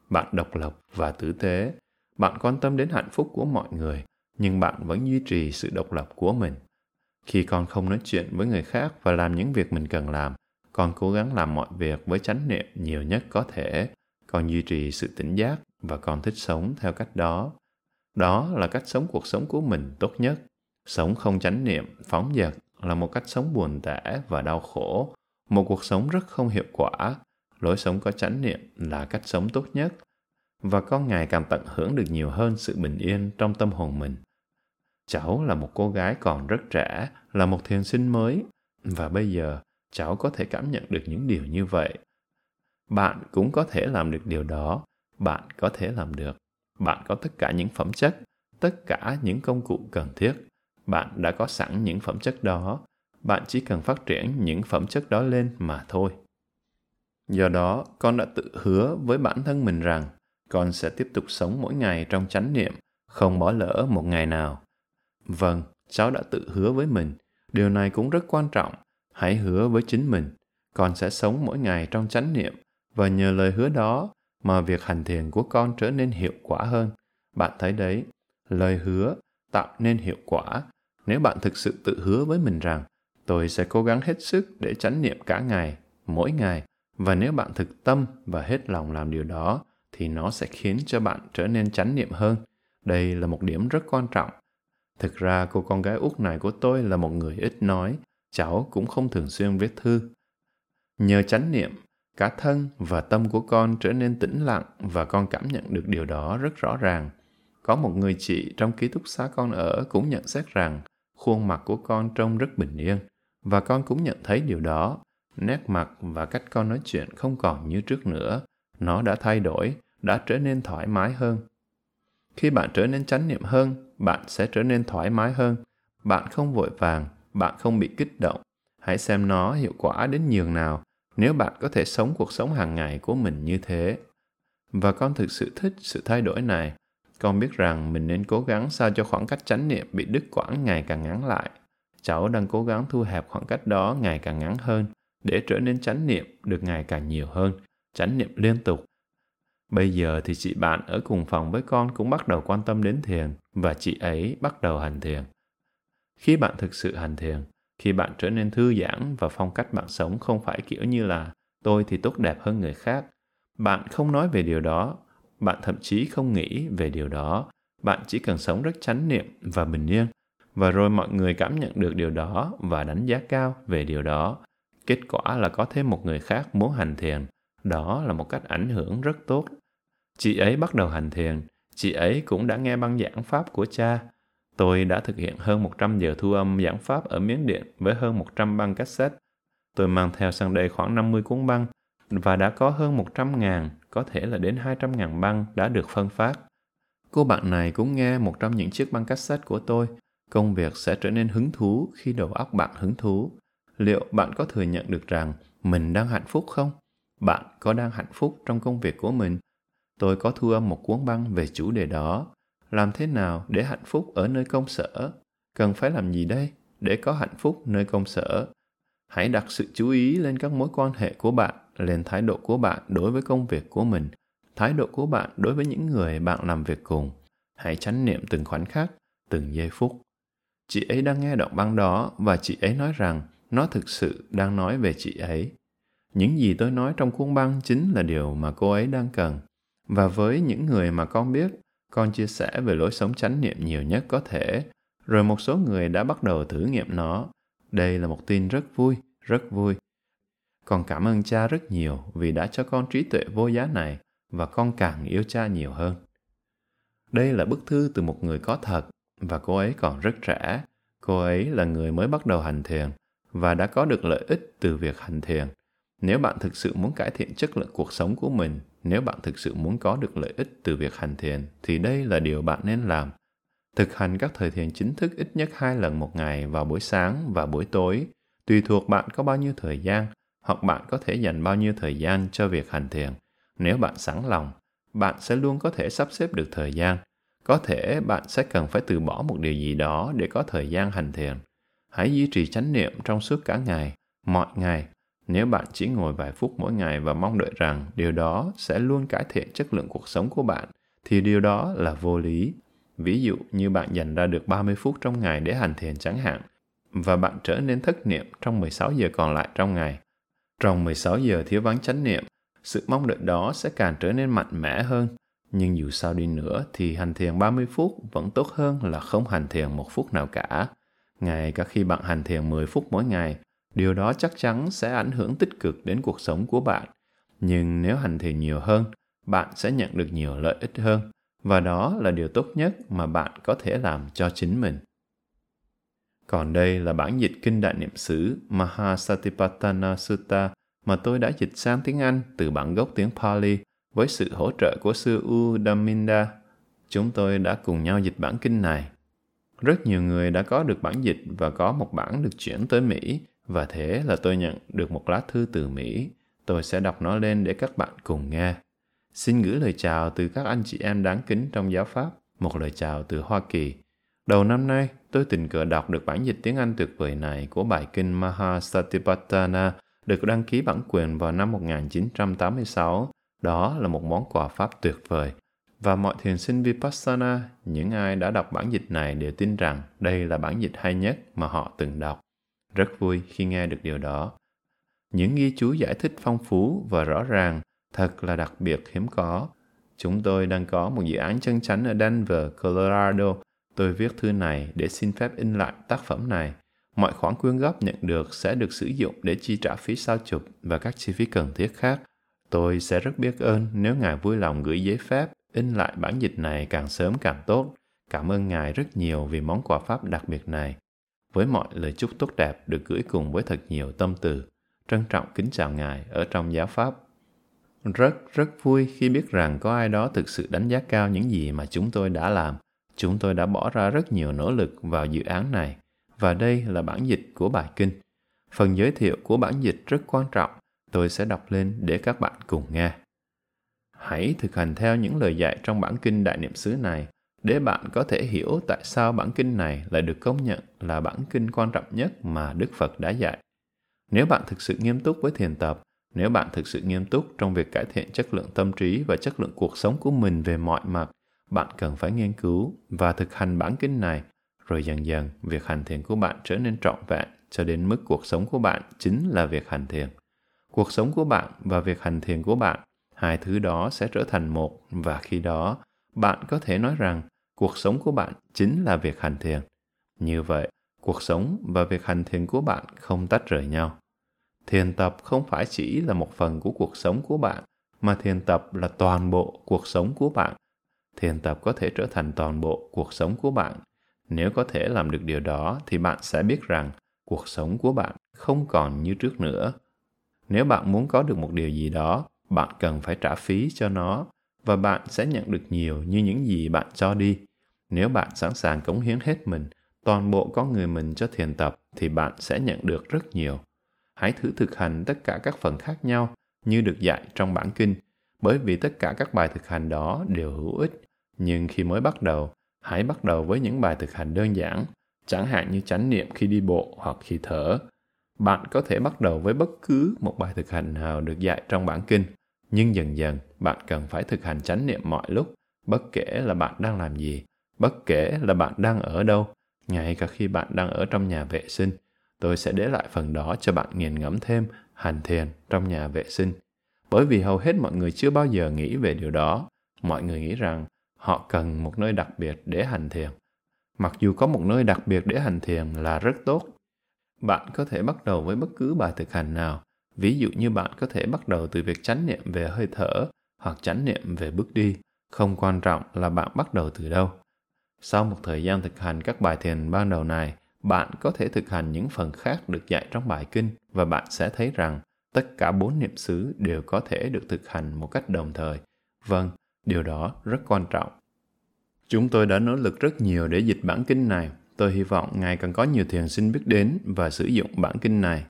bạn độc lập và tử tế. Bạn quan tâm đến hạnh phúc của mọi người nhưng bạn vẫn duy trì sự độc lập của mình. Khi con không nói chuyện với người khác và làm những việc mình cần làm, con cố gắng làm mọi việc với chánh niệm nhiều nhất có thể. Con duy trì sự tỉnh giác và con thích sống theo cách đó. Đó là cách sống cuộc sống của mình tốt nhất. Sống không chánh niệm, phóng dật là một cách sống buồn tẻ và đau khổ. Một cuộc sống rất không hiệu quả. Lối sống có chánh niệm là cách sống tốt nhất. Và con ngày càng tận hưởng được nhiều hơn sự bình yên trong tâm hồn mình. Cháu là một cô gái còn rất trẻ, là một thiền sinh mới, và bây giờ cháu có thể cảm nhận được những điều như vậy. Bạn cũng có thể làm được điều đó, bạn có thể làm được. Bạn có tất cả những phẩm chất, tất cả những công cụ cần thiết. Bạn đã có sẵn những phẩm chất đó, bạn chỉ cần phát triển những phẩm chất đó lên mà thôi. Do đó, con đã tự hứa với bản thân mình rằng con sẽ tiếp tục sống mỗi ngày trong chánh niệm, không bỏ lỡ một ngày nào. Vâng, cháu đã tự hứa với mình. Điều này cũng rất quan trọng. Hãy hứa với chính mình. Con sẽ sống mỗi ngày trong chánh niệm và nhờ lời hứa đó mà việc hành thiền của con trở nên hiệu quả hơn. Bạn thấy đấy, lời hứa tạo nên hiệu quả. Nếu bạn thực sự tự hứa với mình rằng tôi sẽ cố gắng hết sức để chánh niệm cả ngày, mỗi ngày, và nếu bạn thực tâm và hết lòng làm điều đó, thì nó sẽ khiến cho bạn trở nên chánh niệm hơn. Đây là một điểm rất quan trọng. Thực ra cô con gái út này của tôi là một người ít nói, cháu cũng không thường xuyên viết thư. Nhờ chánh niệm, cả thân và tâm của con trở nên tĩnh lặng và con cảm nhận được điều đó rất rõ ràng. Có một người chị trong ký túc xá con ở cũng nhận xét rằng khuôn mặt của con trông rất bình yên và con cũng nhận thấy điều đó. Nét mặt và cách con nói chuyện không còn như trước nữa. Nó đã thay đổi, đã trở nên thoải mái hơn. Khi bạn trở nên chánh niệm hơn, bạn sẽ trở nên thoải mái hơn. Bạn không vội vàng, bạn không bị kích động. Hãy xem nó hiệu quả đến nhường nào nếu bạn có thể sống cuộc sống hàng ngày của mình như thế. Và con thực sự thích sự thay đổi này. Con biết rằng mình nên cố gắng sao cho khoảng cách chánh niệm bị đứt quãng ngày càng ngắn lại. Cháu đang cố gắng thu hẹp khoảng cách đó ngày càng ngắn hơn để trở nên chánh niệm được ngày càng nhiều hơn, chánh niệm liên tục. Bây giờ thì chị bạn ở cùng phòng với con cũng bắt đầu quan tâm đến thiền và chị ấy bắt đầu hành thiền. Khi bạn thực sự hành thiền, khi bạn trở nên thư giãn và phong cách bạn sống không phải kiểu như là tôi thì tốt đẹp hơn người khác, bạn không nói về điều đó, bạn thậm chí không nghĩ về điều đó, bạn chỉ cần sống rất chánh niệm và bình yên. Và rồi mọi người cảm nhận được điều đó và đánh giá cao về điều đó. Kết quả là có thêm một người khác muốn hành thiền. Đó là một cách ảnh hưởng rất tốt chị ấy bắt đầu hành thiền chị ấy cũng đã nghe băng giảng pháp của cha tôi đã thực hiện hơn 100 giờ thu âm giảng pháp ở Miến Điện với hơn 100 băng cassette. Tôi mang theo sang đây khoảng 50 cuốn băng và đã có hơn 100 ngàn, có thể là đến 200 ngàn băng đã được phân phát. Cô bạn này cũng nghe một trong những chiếc băng cassette của tôi. Công việc sẽ trở nên hứng thú khi đầu óc bạn hứng thú liệu bạn có thừa nhận được rằng mình đang hạnh phúc không bạn có đang hạnh phúc trong công việc của mình tôi có thu âm một cuốn băng về chủ đề đó. Làm thế nào để hạnh phúc ở nơi công sở? Cần phải làm gì đây để có hạnh phúc nơi công sở? Hãy đặt sự chú ý lên các mối quan hệ của bạn, lên thái độ của bạn đối với công việc của mình, thái độ của bạn đối với những người bạn làm việc cùng. Hãy chánh niệm từng khoảnh khắc, từng giây phút. Chị ấy đang nghe đoạn băng đó và chị ấy nói rằng nó thực sự đang nói về chị ấy. Những gì tôi nói trong cuốn băng chính là điều mà cô ấy đang cần và với những người mà con biết con chia sẻ về lối sống chánh niệm nhiều nhất có thể. Rồi một số người đã bắt đầu thử nghiệm nó. Đây là một tin rất vui rất vui. Con cảm ơn cha rất nhiều vì đã cho con trí tuệ vô giá này và con càng yêu cha nhiều hơn. Đây là bức thư từ một người có thật và cô ấy còn rất trẻ. Cô ấy là người mới bắt đầu hành thiền và đã có được lợi ích từ việc hành thiền. Nếu bạn thực sự muốn cải thiện chất lượng cuộc sống của mình, nếu bạn thực sự muốn có được lợi ích từ việc hành thiền, thì đây là điều bạn nên làm. Thực hành các thời thiền chính thức ít nhất hai lần một ngày vào buổi sáng và buổi tối, tùy thuộc bạn có bao nhiêu thời gian, hoặc bạn có thể dành bao nhiêu thời gian cho việc hành thiền. Nếu bạn sẵn lòng, bạn sẽ luôn có thể sắp xếp được thời gian. Có thể bạn sẽ cần phải từ bỏ một điều gì đó để có thời gian hành thiền Hãy duy trì chánh niệm trong suốt cả ngày, mọi ngày. Nếu bạn chỉ ngồi vài phút mỗi ngày và mong đợi rằng điều đó sẽ luôn cải thiện chất lượng cuộc sống của bạn, thì điều đó là vô lý. Ví dụ như bạn dành ra được 30 phút trong ngày để hành thiền chẳng hạn, và bạn trở nên thất niệm trong 16 giờ còn lại trong ngày. Trong 16 giờ thiếu vắng chánh niệm, sự mong đợi đó sẽ càng trở nên mạnh mẽ hơn. Nhưng dù sao đi nữa thì hành thiền 30 phút vẫn tốt hơn là không hành thiền một phút nào cả. Ngay cả khi bạn hành thiền 10 phút mỗi ngày, điều đó chắc chắn sẽ ảnh hưởng tích cực đến cuộc sống của bạn. Nhưng nếu hành thiền nhiều hơn, bạn sẽ nhận được nhiều lợi ích hơn và đó là điều tốt nhất mà bạn có thể làm cho chính mình. Còn đây là bản dịch kinh đại niệm xứ Mahasatipatthana Sutta mà tôi đã dịch sang tiếng Anh từ bản gốc tiếng Pali với sự hỗ trợ của sư Udaminda. Chúng tôi đã cùng nhau dịch bản kinh này rất nhiều người đã có được bản dịch và có một bản được chuyển tới Mỹ và thế là tôi nhận được một lá thư từ Mỹ. Tôi sẽ đọc nó lên để các bạn cùng nghe. Xin gửi lời chào từ các anh chị em đáng kính trong giáo pháp, một lời chào từ Hoa Kỳ. Đầu năm nay, tôi tình cờ đọc được bản dịch tiếng Anh tuyệt vời này của bài kinh Mahasatipatthana được đăng ký bản quyền vào năm 1986. Đó là một món quà pháp tuyệt vời. Và mọi thiền sinh Vipassana, những ai đã đọc bản dịch này đều tin rằng đây là bản dịch hay nhất mà họ từng đọc. Rất vui khi nghe được điều đó. Những ghi chú giải thích phong phú và rõ ràng, thật là đặc biệt hiếm có. Chúng tôi đang có một dự án chân chánh ở Denver, Colorado. Tôi viết thư này để xin phép in lại tác phẩm này. Mọi khoản quyên góp nhận được sẽ được sử dụng để chi trả phí sao chụp và các chi phí cần thiết khác. Tôi sẽ rất biết ơn nếu Ngài vui lòng gửi giấy phép in lại bản dịch này càng sớm càng tốt. Cảm ơn Ngài rất nhiều vì món quà pháp đặc biệt này. Với mọi lời chúc tốt đẹp được gửi cùng với thật nhiều tâm từ, trân trọng kính chào Ngài ở trong giáo pháp. Rất, rất vui khi biết rằng có ai đó thực sự đánh giá cao những gì mà chúng tôi đã làm. Chúng tôi đã bỏ ra rất nhiều nỗ lực vào dự án này và đây là bản dịch của bài kinh. Phần giới thiệu của bản dịch rất quan trọng, tôi sẽ đọc lên để các bạn cùng nghe. Hãy thực hành theo những lời dạy trong bản kinh Đại Niệm xứ này để bạn có thể hiểu tại sao bản kinh này lại được công nhận là bản kinh quan trọng nhất mà Đức Phật đã dạy. Nếu bạn thực sự nghiêm túc với thiền tập, nếu bạn thực sự nghiêm túc trong việc cải thiện chất lượng tâm trí và chất lượng cuộc sống của mình về mọi mặt, bạn cần phải nghiên cứu và thực hành bản kinh này rồi dần dần việc hành thiền của bạn trở nên trọn vẹn cho đến mức cuộc sống của bạn chính là việc hành thiền. Cuộc sống của bạn và việc hành thiền của bạn, hai thứ đó sẽ trở thành một và khi đó bạn có thể nói rằng cuộc sống của bạn chính là việc hành thiền. Như vậy, cuộc sống và việc hành thiền của bạn không tách rời nhau. Thiền tập không phải chỉ là một phần của cuộc sống của bạn, mà thiền tập là toàn bộ cuộc sống của bạn. Thiền tập có thể trở thành toàn bộ cuộc sống của bạn nếu có thể làm được điều đó thì bạn sẽ biết rằng cuộc sống của bạn không còn như trước nữa. Nếu bạn muốn có được một điều gì đó, bạn cần phải trả phí cho nó và bạn sẽ nhận được nhiều như những gì bạn cho đi. Nếu bạn sẵn sàng cống hiến hết mình, toàn bộ con người mình cho thiền tập thì bạn sẽ nhận được rất nhiều. Hãy thử thực hành tất cả các phần khác nhau như được dạy trong bản kinh, bởi vì tất cả các bài thực hành đó đều hữu ích. Nhưng khi mới bắt đầu, hãy bắt đầu với những bài thực hành đơn giản, chẳng hạn như chánh niệm khi đi bộ hoặc khi thở. Bạn có thể bắt đầu với bất cứ một bài thực hành nào được dạy trong bản kinh, nhưng dần dần bạn cần phải thực hành chánh niệm mọi lúc, bất kể là bạn đang làm gì, bất kể là bạn đang ở đâu, ngay cả khi bạn đang ở trong nhà vệ sinh. Tôi sẽ để lại phần đó cho bạn nghiền ngẫm thêm hành thiền trong nhà vệ sinh. Bởi vì hầu hết mọi người chưa bao giờ nghĩ về điều đó. Mọi người nghĩ rằng họ cần một nơi đặc biệt để hành thiền. Mặc dù có một nơi đặc biệt để hành thiền là rất tốt, bạn có thể bắt đầu với bất cứ bài thực hành nào. Ví dụ như bạn có thể bắt đầu từ việc chánh niệm về hơi thở hoặc chánh niệm về bước đi. Không quan trọng là bạn bắt đầu từ đâu. Sau một thời gian thực hành các bài thiền ban đầu này, bạn có thể thực hành những phần khác được dạy trong bài kinh và bạn sẽ thấy rằng tất cả bốn niệm xứ đều có thể được thực hành một cách đồng thời. Vâng, Điều đó rất quan trọng. Chúng tôi đã nỗ lực rất nhiều để dịch bản kinh này. Tôi hy vọng ngày càng có nhiều thiền sinh biết đến và sử dụng bản kinh này.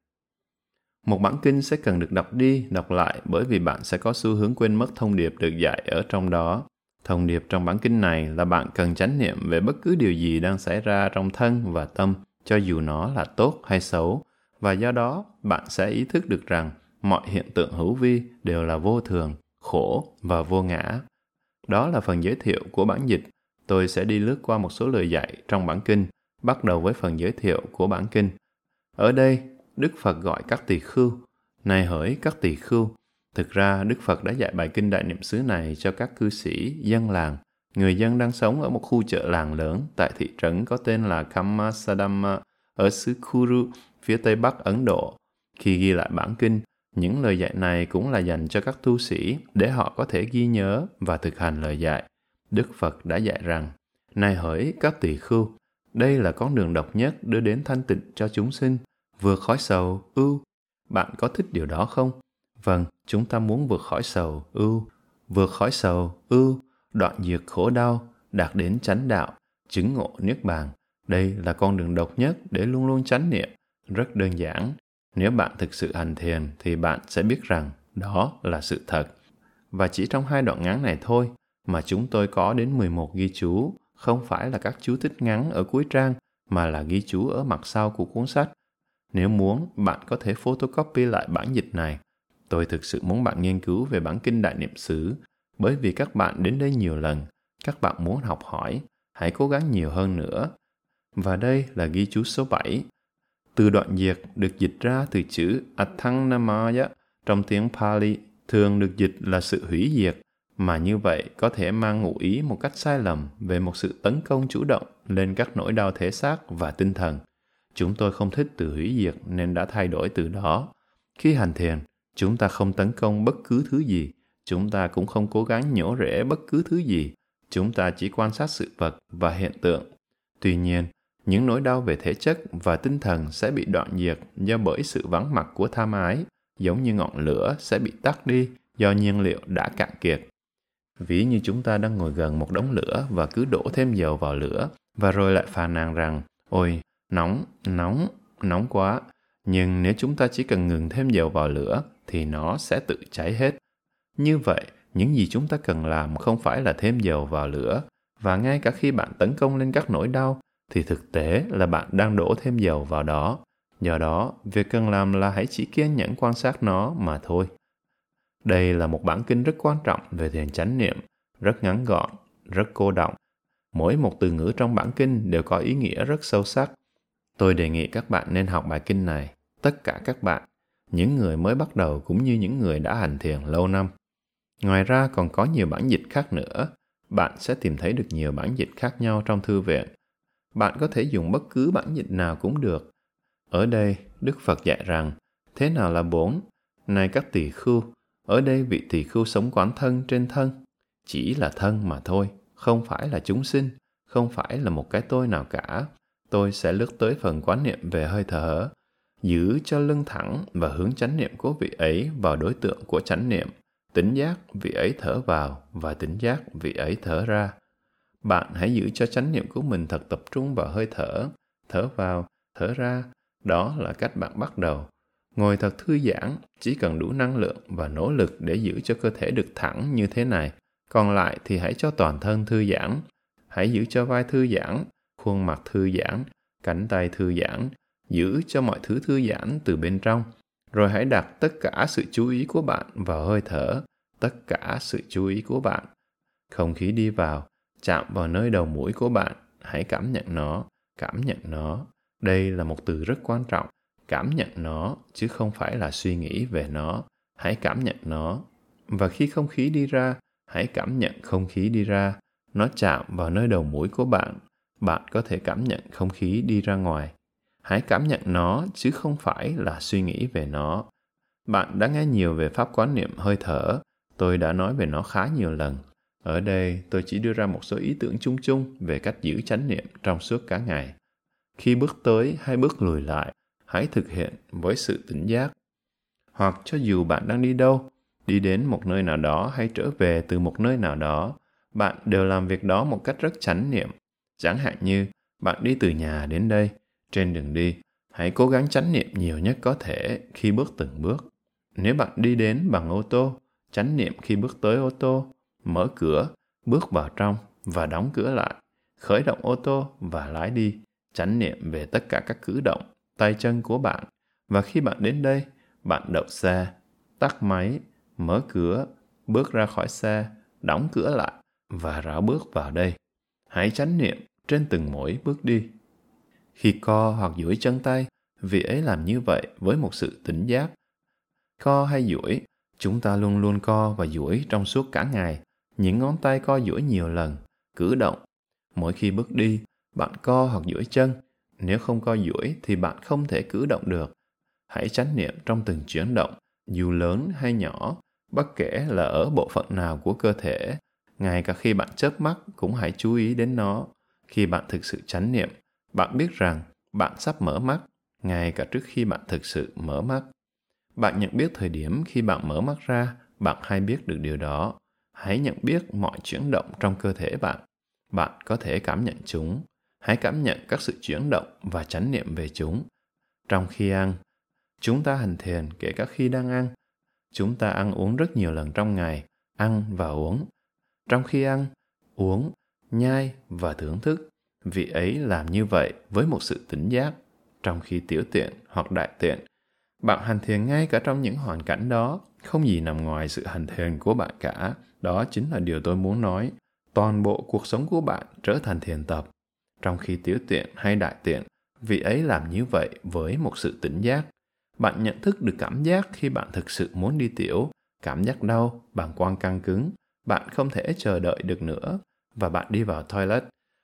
Một bản kinh sẽ cần được đọc đi, đọc lại bởi vì bạn sẽ có xu hướng quên mất thông điệp được dạy ở trong đó. Thông điệp trong bản kinh này là bạn cần chánh niệm về bất cứ điều gì đang xảy ra trong thân và tâm, cho dù nó là tốt hay xấu, và do đó bạn sẽ ý thức được rằng mọi hiện tượng hữu vi đều là vô thường, khổ và vô ngã. Đó là phần giới thiệu của bản dịch. Tôi sẽ đi lướt qua một số lời dạy trong bản kinh, bắt đầu với phần giới thiệu của bản kinh. Ở đây, Đức Phật gọi các tỳ khưu. Này hỡi các tỳ khưu, thực ra Đức Phật đã dạy bài kinh đại niệm xứ này cho các cư sĩ, dân làng, người dân đang sống ở một khu chợ làng lớn tại thị trấn có tên là Kamasadama ở xứ Kuru, phía tây bắc Ấn Độ. Khi ghi lại bản kinh, những lời dạy này cũng là dành cho các tu sĩ để họ có thể ghi nhớ và thực hành lời dạy. Đức Phật đã dạy rằng, Này hỡi các tỳ khưu, đây là con đường độc nhất đưa đến thanh tịnh cho chúng sinh, vượt khỏi sầu, ưu. Bạn có thích điều đó không? Vâng, chúng ta muốn vượt khỏi sầu, ưu. Vượt khỏi sầu, ưu, đoạn diệt khổ đau, đạt đến chánh đạo, chứng ngộ niết bàn. Đây là con đường độc nhất để luôn luôn chánh niệm, rất đơn giản, nếu bạn thực sự hành thiền thì bạn sẽ biết rằng đó là sự thật. và chỉ trong hai đoạn ngắn này thôi mà chúng tôi có đến 11 ghi chú, không phải là các chú thích ngắn ở cuối trang, mà là ghi chú ở mặt sau của cuốn sách. Nếu muốn, bạn có thể photocopy lại bản dịch này. Tôi thực sự muốn bạn nghiên cứu về bản kinh đại niệm xứ, bởi vì các bạn đến đây nhiều lần, các bạn muốn học hỏi, hãy cố gắng nhiều hơn nữa. Và đây là ghi chú số 7. Từ đoạn diệt được dịch ra từ chữ athanamaya trong tiếng Pali thường được dịch là sự hủy diệt, mà như vậy có thể mang ngụ ý một cách sai lầm về một sự tấn công chủ động lên các nỗi đau thể xác và tinh thần. Chúng tôi không thích từ hủy diệt nên đã thay đổi từ đó. Khi hành thiền, chúng ta không tấn công bất cứ thứ gì, chúng ta cũng không cố gắng nhổ rễ bất cứ thứ gì, chúng ta chỉ quan sát sự vật và hiện tượng. Tuy nhiên, những nỗi đau về thể chất và tinh thần sẽ bị đoạn diệt do bởi sự vắng mặt của tham ái, giống như ngọn lửa sẽ bị tắt đi do nhiên liệu đã cạn kiệt. Ví như chúng ta đang ngồi gần một đống lửa và cứ đổ thêm dầu vào lửa và rồi lại phàn nàn rằng ôi nóng nóng nóng quá. Nhưng nếu chúng ta chỉ cần ngừng thêm dầu vào lửa, thì nó sẽ tự cháy hết. Như vậy, những gì chúng ta cần làm không phải là thêm dầu vào lửa. Và ngay cả khi bạn tấn công lên các nỗi đau, thì thực tế là bạn đang đổ thêm dầu vào đó. Do đó, việc cần làm là hãy chỉ kiên nhẫn quan sát nó mà thôi. Đây là một bản kinh rất quan trọng về thiền chánh niệm, rất ngắn gọn, rất cô động. Mỗi một từ ngữ trong bản kinh đều có ý nghĩa rất sâu sắc tôi đề nghị các bạn nên học bài kinh này. Tất cả các bạn, những người mới bắt đầu cũng như những người đã hành thiền lâu năm. Ngoài ra còn có nhiều bản dịch khác nữa. Bạn sẽ tìm thấy được nhiều bản dịch khác nhau trong thư viện. Bạn có thể dùng bất cứ bản dịch nào cũng được. Ở đây, đức phật dạy rằng, thế nào là bốn này các tỳ khưu, ở đây vị tỳ khưu sống quán thân trên thân. Chỉ là thân mà thôi, không phải là chúng sinh, không phải là một cái tôi nào cả tôi sẽ lướt tới phần quán niệm về hơi thở, giữ cho lưng thẳng và hướng chánh niệm của vị ấy vào đối tượng của chánh niệm. Tỉnh giác vị ấy thở vào và tỉnh giác vị ấy thở ra. Bạn hãy giữ cho chánh niệm của mình thật tập trung vào hơi thở thở vào, thở ra. Đó là cách bạn bắt đầu. Ngồi thật thư giãn, chỉ cần đủ năng lượng và nỗ lực để giữ cho cơ thể được thẳng như thế này. Còn lại thì hãy cho toàn thân thư giãn. Hãy giữ cho vai thư giãn khuôn mặt thư giãn, cánh tay thư giãn, giữ cho mọi thứ thư giãn từ bên trong. Rồi hãy đặt tất cả sự chú ý của bạn vào hơi thở, tất cả sự chú ý của bạn. Không khí đi vào, chạm vào nơi đầu mũi của bạn, hãy cảm nhận nó, cảm nhận nó. Đây là một từ rất quan trọng, cảm nhận nó chứ không phải là suy nghĩ về nó. Hãy cảm nhận nó. Và khi không khí đi ra, hãy cảm nhận không khí đi ra. Nó chạm vào nơi đầu mũi của bạn bạn có thể cảm nhận không khí đi ra ngoài. Hãy cảm nhận nó, chứ không phải là suy nghĩ về nó. Bạn đã nghe nhiều về pháp quán niệm hơi thở. Tôi đã nói về nó khá nhiều lần. Ở đây, tôi chỉ đưa ra một số ý tưởng chung chung về cách giữ chánh niệm trong suốt cả ngày. Khi bước tới hay bước lùi lại, hãy thực hiện với sự tỉnh giác. Hoặc cho dù bạn đang đi đâu, đi đến một nơi nào đó hay trở về từ một nơi nào đó, bạn đều làm việc đó một cách rất chánh niệm chẳng hạn như, bạn đi từ nhà đến đây, trên đường đi, hãy cố gắng chánh niệm nhiều nhất có thể khi bước từng bước. Nếu bạn đi đến bằng ô tô, chánh niệm khi bước tới ô tô, mở cửa, bước vào trong và đóng cửa lại, khởi động ô tô và lái đi, chánh niệm về tất cả các cử động, tay chân của bạn. Và khi bạn đến đây, bạn đậu xe, tắt máy, mở cửa, bước ra khỏi xe, đóng cửa lại và rảo bước vào đây hãy chánh niệm trên từng mỗi bước đi. Khi co hoặc duỗi chân tay, vị ấy làm như vậy với một sự tỉnh giác. Co hay duỗi, chúng ta luôn luôn co và duỗi trong suốt cả ngày. Những ngón tay co duỗi nhiều lần, cử động. Mỗi khi bước đi, bạn co hoặc duỗi chân. Nếu không co duỗi thì bạn không thể cử động được. Hãy chánh niệm trong từng chuyển động, dù lớn hay nhỏ, bất kể là ở bộ phận nào của cơ thể ngay cả khi bạn chớp mắt cũng hãy chú ý đến nó. Khi bạn thực sự chánh niệm, bạn biết rằng bạn sắp mở mắt, ngay cả trước khi bạn thực sự mở mắt. Bạn nhận biết thời điểm khi bạn mở mắt ra, bạn hay biết được điều đó. Hãy nhận biết mọi chuyển động trong cơ thể bạn. Bạn có thể cảm nhận chúng. Hãy cảm nhận các sự chuyển động và chánh niệm về chúng. Trong khi ăn, chúng ta hành thiền kể cả khi đang ăn. Chúng ta ăn uống rất nhiều lần trong ngày, ăn và uống. Trong khi ăn, uống, nhai và thưởng thức, vị ấy làm như vậy với một sự tỉnh giác. Trong khi tiểu tiện hoặc đại tiện, bạn hành thiền ngay cả trong những hoàn cảnh đó, không gì nằm ngoài sự hành thiền của bạn cả. Đó chính là điều tôi muốn nói. Toàn bộ cuộc sống của bạn trở thành thiền tập. Trong khi tiểu tiện hay đại tiện, vị ấy làm như vậy với một sự tỉnh giác. Bạn nhận thức được cảm giác khi bạn thực sự muốn đi tiểu, cảm giác đau, bằng quang căng cứng, bạn không thể chờ đợi được nữa và bạn đi vào toilet.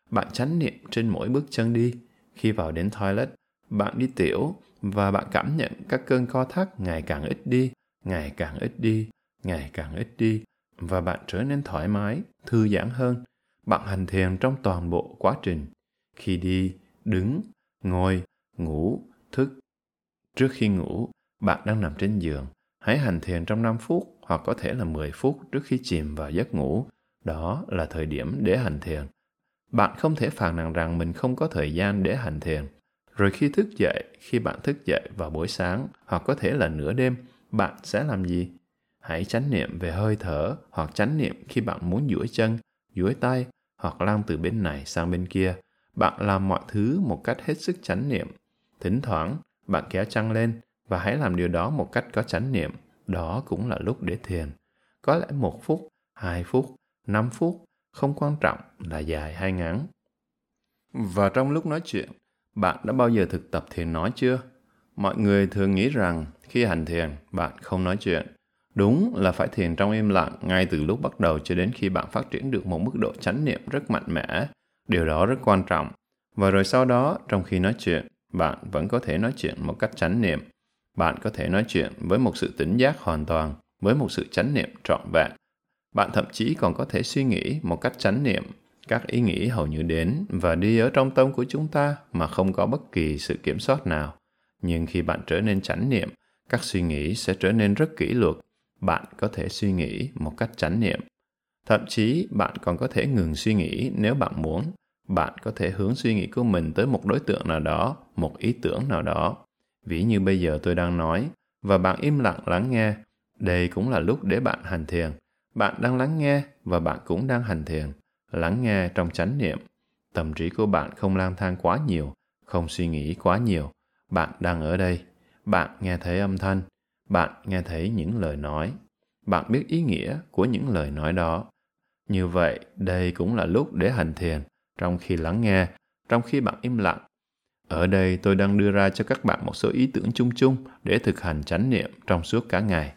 Bạn chánh niệm trên mỗi bước chân đi. Khi vào đến toilet, bạn đi tiểu và bạn cảm nhận các cơn co thắt ngày càng ít đi, ngày càng ít đi, ngày càng ít đi và bạn trở nên thoải mái, thư giãn hơn. Bạn hành thiền trong toàn bộ quá trình. Khi đi, đứng, ngồi, ngủ, thức. Trước khi ngủ, bạn đang nằm trên giường. Hãy hành thiền trong 5 phút hoặc có thể là 10 phút trước khi chìm vào giấc ngủ. Đó là thời điểm để hành thiền. Bạn không thể phàn nàn rằng mình không có thời gian để hành thiền. Rồi khi thức dậy, khi bạn thức dậy vào buổi sáng hoặc có thể là nửa đêm, bạn sẽ làm gì? Hãy chánh niệm về hơi thở hoặc chánh niệm khi bạn muốn duỗi chân, duỗi tay hoặc lan từ bên này sang bên kia. Bạn làm mọi thứ một cách hết sức chánh niệm. Thỉnh thoảng, bạn kéo chăn lên và hãy làm điều đó một cách có chánh niệm. Đó cũng là lúc để thiền. Có lẽ một phút, hai phút, năm phút, không quan trọng là dài hay ngắn. Và trong lúc nói chuyện, bạn đã bao giờ thực tập thiền nói chưa? Mọi người thường nghĩ rằng khi hành thiền, bạn không nói chuyện. Đúng là phải thiền trong im lặng ngay từ lúc bắt đầu cho đến khi bạn phát triển được một mức độ chánh niệm rất mạnh mẽ. Điều đó rất quan trọng. Và rồi sau đó, trong khi nói chuyện, bạn vẫn có thể nói chuyện một cách chánh niệm. Bạn có thể nói chuyện với một sự tỉnh giác hoàn toàn, với một sự chánh niệm trọn vẹn. Bạn thậm chí còn có thể suy nghĩ một cách chánh niệm. Các ý nghĩ hầu như đến và đi ở trong tâm của chúng ta mà không có bất kỳ sự kiểm soát nào. Nhưng khi bạn trở nên chánh niệm các suy nghĩ sẽ trở nên rất kỷ luật. Bạn có thể suy nghĩ một cách chánh niệm. Thậm chí bạn còn có thể ngừng suy nghĩ nếu bạn muốn. Bạn có thể hướng suy nghĩ của mình tới một đối tượng nào đó một ý tưởng nào đó ví như bây giờ tôi đang nói, và bạn im lặng lắng nghe. Đây cũng là lúc để bạn hành thiền. Bạn đang lắng nghe, và bạn cũng đang hành thiền. Lắng nghe trong chánh niệm. Tâm trí của bạn không lang thang quá nhiều, không suy nghĩ quá nhiều. Bạn đang ở đây. Bạn nghe thấy âm thanh. Bạn nghe thấy những lời nói. Bạn biết ý nghĩa của những lời nói đó. Như vậy, đây cũng là lúc để hành thiền. Trong khi lắng nghe, trong khi bạn im lặng ở đây tôi đang đưa ra cho các bạn một số ý tưởng chung chung để thực hành chánh niệm trong suốt cả ngày.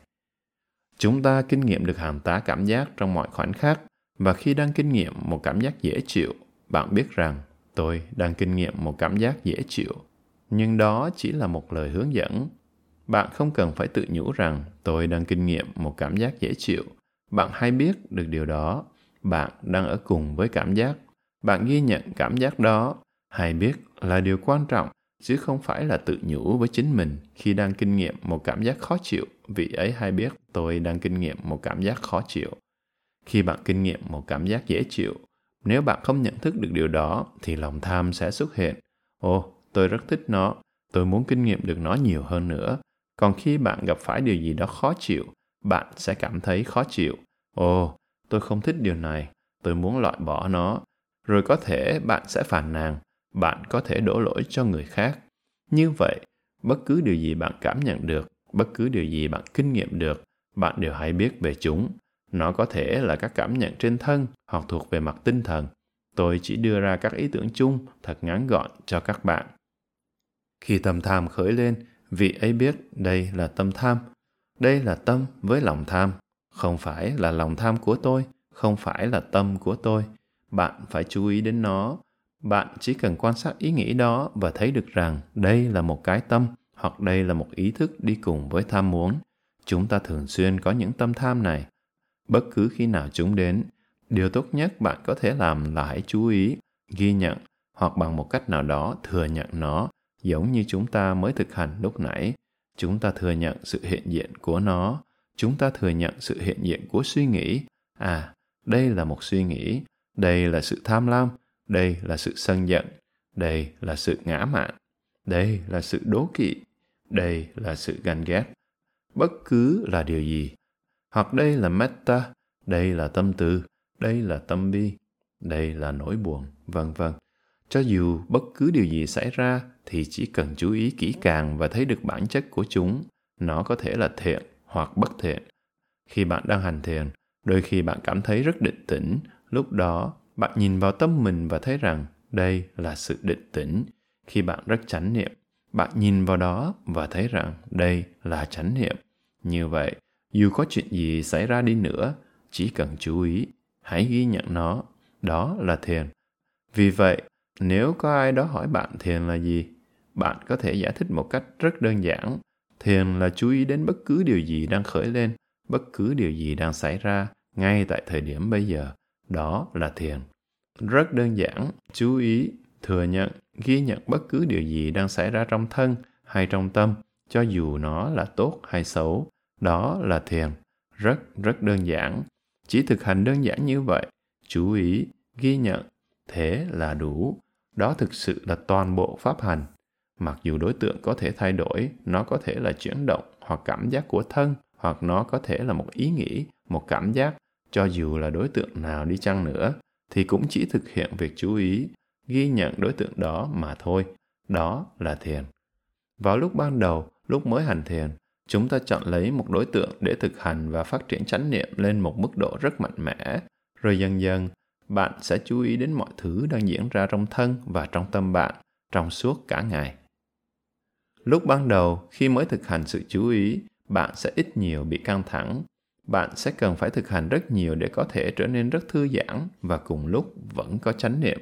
Chúng ta kinh nghiệm được hàng tá cảm giác trong mọi khoảnh khắc, và khi đang kinh nghiệm một cảm giác dễ chịu, bạn biết rằng tôi đang kinh nghiệm một cảm giác dễ chịu. Nhưng đó chỉ là một lời hướng dẫn. Bạn không cần phải tự nhủ rằng tôi đang kinh nghiệm một cảm giác dễ chịu. Bạn hay biết được điều đó. Bạn đang ở cùng với cảm giác. Bạn ghi nhận cảm giác đó. Hay biết là điều quan trọng, chứ không phải là tự nhủ với chính mình khi đang kinh nghiệm một cảm giác khó chịu. Vị ấy hay biết, tôi đang kinh nghiệm một cảm giác khó chịu. Khi bạn kinh nghiệm một cảm giác dễ chịu, nếu bạn không nhận thức được điều đó, thì lòng tham sẽ xuất hiện. Ồ, tôi rất thích nó. Tôi muốn kinh nghiệm được nó nhiều hơn nữa. Còn khi bạn gặp phải điều gì đó khó chịu, bạn sẽ cảm thấy khó chịu. Ồ, tôi không thích điều này. Tôi muốn loại bỏ nó. Rồi có thể bạn sẽ phàn nàn bạn có thể đổ lỗi cho người khác. Như vậy, bất cứ điều gì bạn cảm nhận được, bất cứ điều gì bạn kinh nghiệm được, bạn đều hãy biết về chúng. Nó có thể là các cảm nhận trên thân hoặc thuộc về mặt tinh thần. Tôi chỉ đưa ra các ý tưởng chung thật ngắn gọn cho các bạn. Khi tâm tham khởi lên, vị ấy biết đây là tâm tham. Đây là tâm với lòng tham. Không phải là lòng tham của tôi, không phải là tâm của tôi. Bạn phải chú ý đến nó bạn chỉ cần quan sát ý nghĩ đó và thấy được rằng đây là một cái tâm hoặc đây là một ý thức đi cùng với tham muốn. Chúng ta thường xuyên có những tâm tham này. Bất cứ khi nào chúng đến, điều tốt nhất bạn có thể làm là hãy chú ý, ghi nhận hoặc bằng một cách nào đó thừa nhận nó, giống như chúng ta mới thực hành lúc nãy. Chúng ta thừa nhận sự hiện diện của nó. Chúng ta thừa nhận sự hiện diện của suy nghĩ. À đây là một suy nghĩ. Đây là sự tham lam đây là sự sân giận đây là sự ngã mạn đây là sự đố kỵ đây là sự ganh ghét bất cứ là điều gì hoặc đây là metta đây là tâm từ, đây là tâm bi, đây là nỗi buồn, vân vân. Cho dù bất cứ điều gì xảy ra thì chỉ cần chú ý kỹ càng và thấy được bản chất của chúng. Nó có thể là thiện hoặc bất thiện. Khi bạn đang hành thiền, đôi khi bạn cảm thấy rất định tĩnh. Lúc đó, bạn nhìn vào tâm mình và thấy rằng đây là sự định tĩnh. Khi bạn rất chánh niệm, bạn nhìn vào đó và thấy rằng đây là chánh niệm. Như vậy, dù có chuyện gì xảy ra đi nữa, chỉ cần chú ý, hãy ghi nhận nó. Đó là thiền. Vì vậy, nếu có ai đó hỏi bạn thiền là gì, bạn có thể giải thích một cách rất đơn giản. Thiền là chú ý đến bất cứ điều gì đang khởi lên, bất cứ điều gì đang xảy ra ngay tại thời điểm bây giờ. Đó là thiền. Rất đơn giản, chú ý, thừa nhận, ghi nhận bất cứ điều gì đang xảy ra trong thân hay trong tâm, cho dù nó là tốt hay xấu. Đó là thiền. Rất, rất đơn giản. Chỉ thực hành đơn giản như vậy, chú ý, ghi nhận, thế là đủ. Đó thực sự là toàn bộ pháp hành. Mặc dù đối tượng có thể thay đổi, nó có thể là chuyển động hoặc cảm giác của thân, hoặc nó có thể là một ý nghĩ, một cảm giác, cho dù là đối tượng nào đi chăng nữa, thì cũng chỉ thực hiện việc chú ý, ghi nhận đối tượng đó mà thôi. Đó là thiền. Vào lúc ban đầu, lúc mới hành thiền, chúng ta chọn lấy một đối tượng để thực hành và phát triển chánh niệm lên một mức độ rất mạnh mẽ, rồi dần dần bạn sẽ chú ý đến mọi thứ đang diễn ra trong thân và trong tâm bạn trong suốt cả ngày. Lúc ban đầu, khi mới thực hành sự chú ý, bạn sẽ ít nhiều bị căng thẳng. Bạn sẽ cần phải thực hành rất nhiều để có thể trở nên rất thư giãn và cùng lúc vẫn có chánh niệm.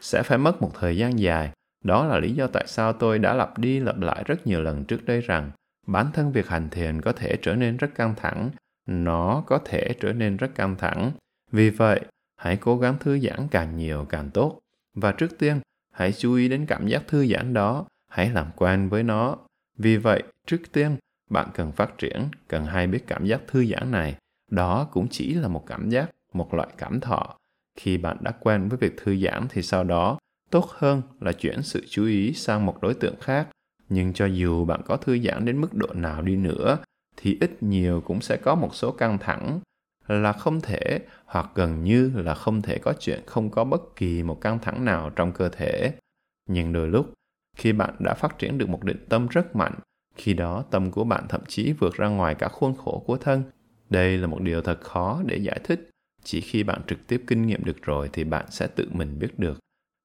Sẽ phải mất một thời gian dài. Đó là lý do tại sao tôi đã lặp đi lặp lại rất nhiều lần trước đây rằng bản thân việc hành thiền có thể trở nên rất căng thẳng. Nó có thể trở nên rất căng thẳng. Vì vậy, hãy cố gắng thư giãn càng nhiều càng tốt. Và trước tiên, hãy chú ý đến cảm giác thư giãn đó, hãy làm quen với nó. Vì vậy, trước tiên, bạn cần phát triển, cần hay biết cảm giác thư giãn này. Đó cũng chỉ là một cảm giác, một loại cảm thọ. Khi bạn đã quen với việc thư giãn thì sau đó, tốt hơn là chuyển sự chú ý sang một đối tượng khác. Nhưng cho dù bạn có thư giãn đến mức độ nào đi nữa, thì ít nhiều cũng sẽ có một số căng thẳng là không thể hoặc gần như là không thể có chuyện không có bất kỳ một căng thẳng nào trong cơ thể. Nhưng đôi lúc, khi bạn đã phát triển được một định tâm rất mạnh, khi đó tâm của bạn thậm chí vượt ra ngoài cả khuôn khổ của thân. Đây là một điều thật khó để giải thích. Chỉ khi bạn trực tiếp kinh nghiệm được rồi thì bạn sẽ tự mình biết được.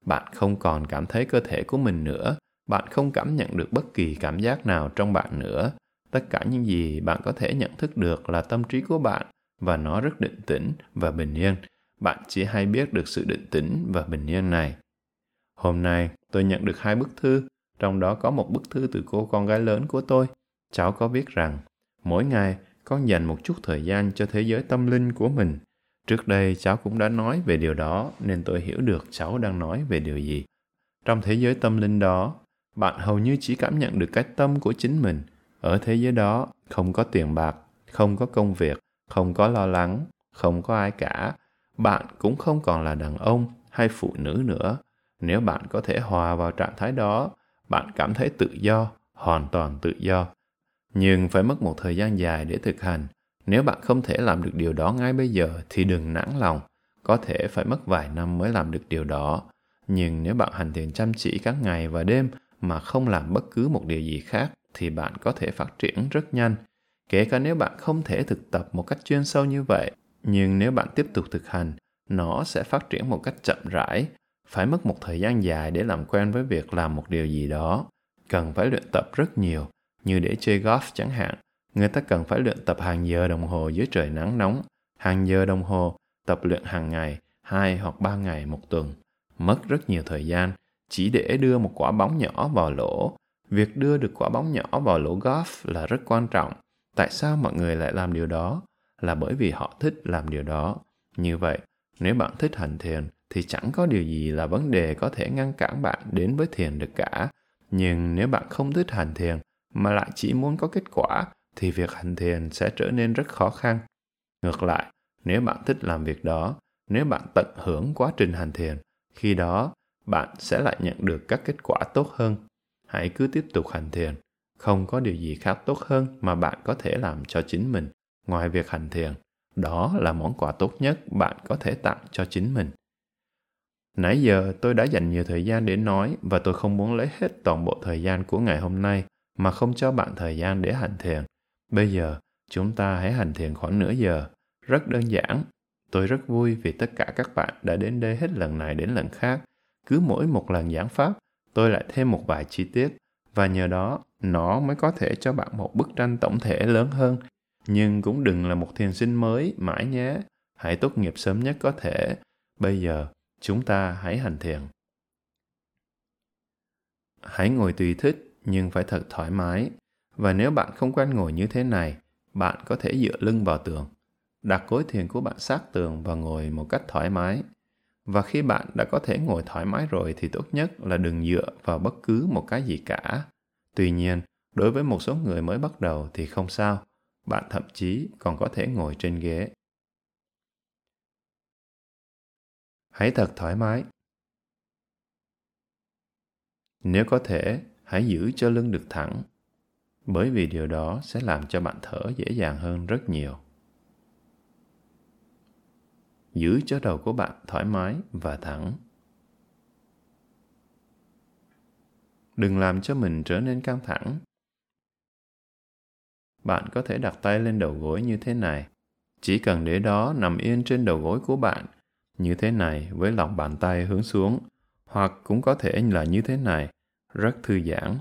Bạn không còn cảm thấy cơ thể của mình nữa. Bạn không cảm nhận được bất kỳ cảm giác nào trong bạn nữa. Tất cả những gì bạn có thể nhận thức được là tâm trí của bạn và nó rất định tĩnh và bình yên. Bạn chỉ hay biết được sự định tĩnh và bình yên này. Hôm nay, tôi nhận được hai bức thư, trong đó có một bức thư từ cô con gái lớn của tôi. Cháu có viết rằng, mỗi ngày con dành một chút thời gian cho thế giới tâm linh của mình. Trước đây cháu cũng đã nói về điều đó nên tôi hiểu được cháu đang nói về điều gì. Trong thế giới tâm linh đó, bạn hầu như chỉ cảm nhận được cái tâm của chính mình. Ở thế giới đó, không có tiền bạc, không có công việc, không có lo lắng, không có ai cả. Bạn cũng không còn là đàn ông hay phụ nữ nữa. Nếu bạn có thể hòa vào trạng thái đó, bạn cảm thấy tự do, hoàn toàn tự do. Nhưng phải mất một thời gian dài để thực hành. Nếu bạn không thể làm được điều đó ngay bây giờ thì đừng nản lòng. Có thể phải mất vài năm mới làm được điều đó. Nhưng nếu bạn hành thiền chăm chỉ các ngày và đêm mà không làm bất cứ một điều gì khác thì bạn có thể phát triển rất nhanh kể cả nếu bạn không thể thực tập một cách chuyên sâu như vậy nhưng nếu bạn tiếp tục thực hành nó sẽ phát triển một cách chậm rãi phải mất một thời gian dài để làm quen với việc làm một điều gì đó. Cần phải luyện tập rất nhiều, như để chơi golf chẳng hạn. Người ta cần phải luyện tập hàng giờ đồng hồ dưới trời nắng nóng. Hàng giờ đồng hồ, tập luyện hàng ngày, hai hoặc ba ngày một tuần. Mất rất nhiều thời gian, chỉ để đưa một quả bóng nhỏ vào lỗ. Việc đưa được quả bóng nhỏ vào lỗ golf là rất quan trọng. Tại sao mọi người lại làm điều đó? Là bởi vì họ thích làm điều đó. Như vậy, nếu bạn thích hành thiền thì chẳng có điều gì là vấn đề có thể ngăn cản bạn đến với thiền được cả. Nhưng nếu bạn không thích hành thiền mà lại chỉ muốn có kết quả, thì việc hành thiền sẽ trở nên rất khó khăn. Ngược lại, nếu bạn thích làm việc đó, nếu bạn tận hưởng quá trình hành thiền, khi đó bạn sẽ lại nhận được các kết quả tốt hơn. Hãy cứ tiếp tục hành thiền, không có điều gì khác tốt hơn mà bạn có thể làm cho chính mình. Ngoài việc hành thiền, đó là món quà tốt nhất bạn có thể tặng cho chính mình nãy giờ tôi đã dành nhiều thời gian để nói và tôi không muốn lấy hết toàn bộ thời gian của ngày hôm nay mà không cho bạn thời gian để hành thiền. Bây giờ, chúng ta hãy hành thiền khoảng nửa giờ. Rất đơn giản. Tôi rất vui vì tất cả các bạn đã đến đây hết lần này đến lần khác. Cứ mỗi một lần giảng pháp, tôi lại thêm một vài chi tiết và nhờ đó, nó mới có thể cho bạn một bức tranh tổng thể lớn hơn. Nhưng cũng đừng là một thiền sinh mới, mãi nhé. Hãy tốt nghiệp sớm nhất có thể. Bây giờ chúng ta hãy hành thiền. Hãy ngồi tùy thích, nhưng phải thật thoải mái. Và nếu bạn không quen ngồi như thế này, bạn có thể dựa lưng vào tường, đặt gối thiền của bạn sát tường và ngồi một cách thoải mái. Và khi bạn đã có thể ngồi thoải mái rồi thì tốt nhất là đừng dựa vào bất cứ một cái gì cả. Tuy nhiên, đối với một số người mới bắt đầu thì không sao. Bạn thậm chí còn có thể ngồi trên ghế. Hãy thật thoải mái. Nếu có thể, hãy giữ cho lưng được thẳng, bởi vì điều đó sẽ làm cho bạn thở dễ dàng hơn rất nhiều. Giữ cho đầu của bạn thoải mái và thẳng. Đừng làm cho mình trở nên căng thẳng. Bạn có thể đặt tay lên đầu gối như thế này. Chỉ cần để đó nằm yên trên đầu gối của bạn như thế này với lòng bàn tay hướng xuống, hoặc cũng có thể là như thế này, rất thư giãn.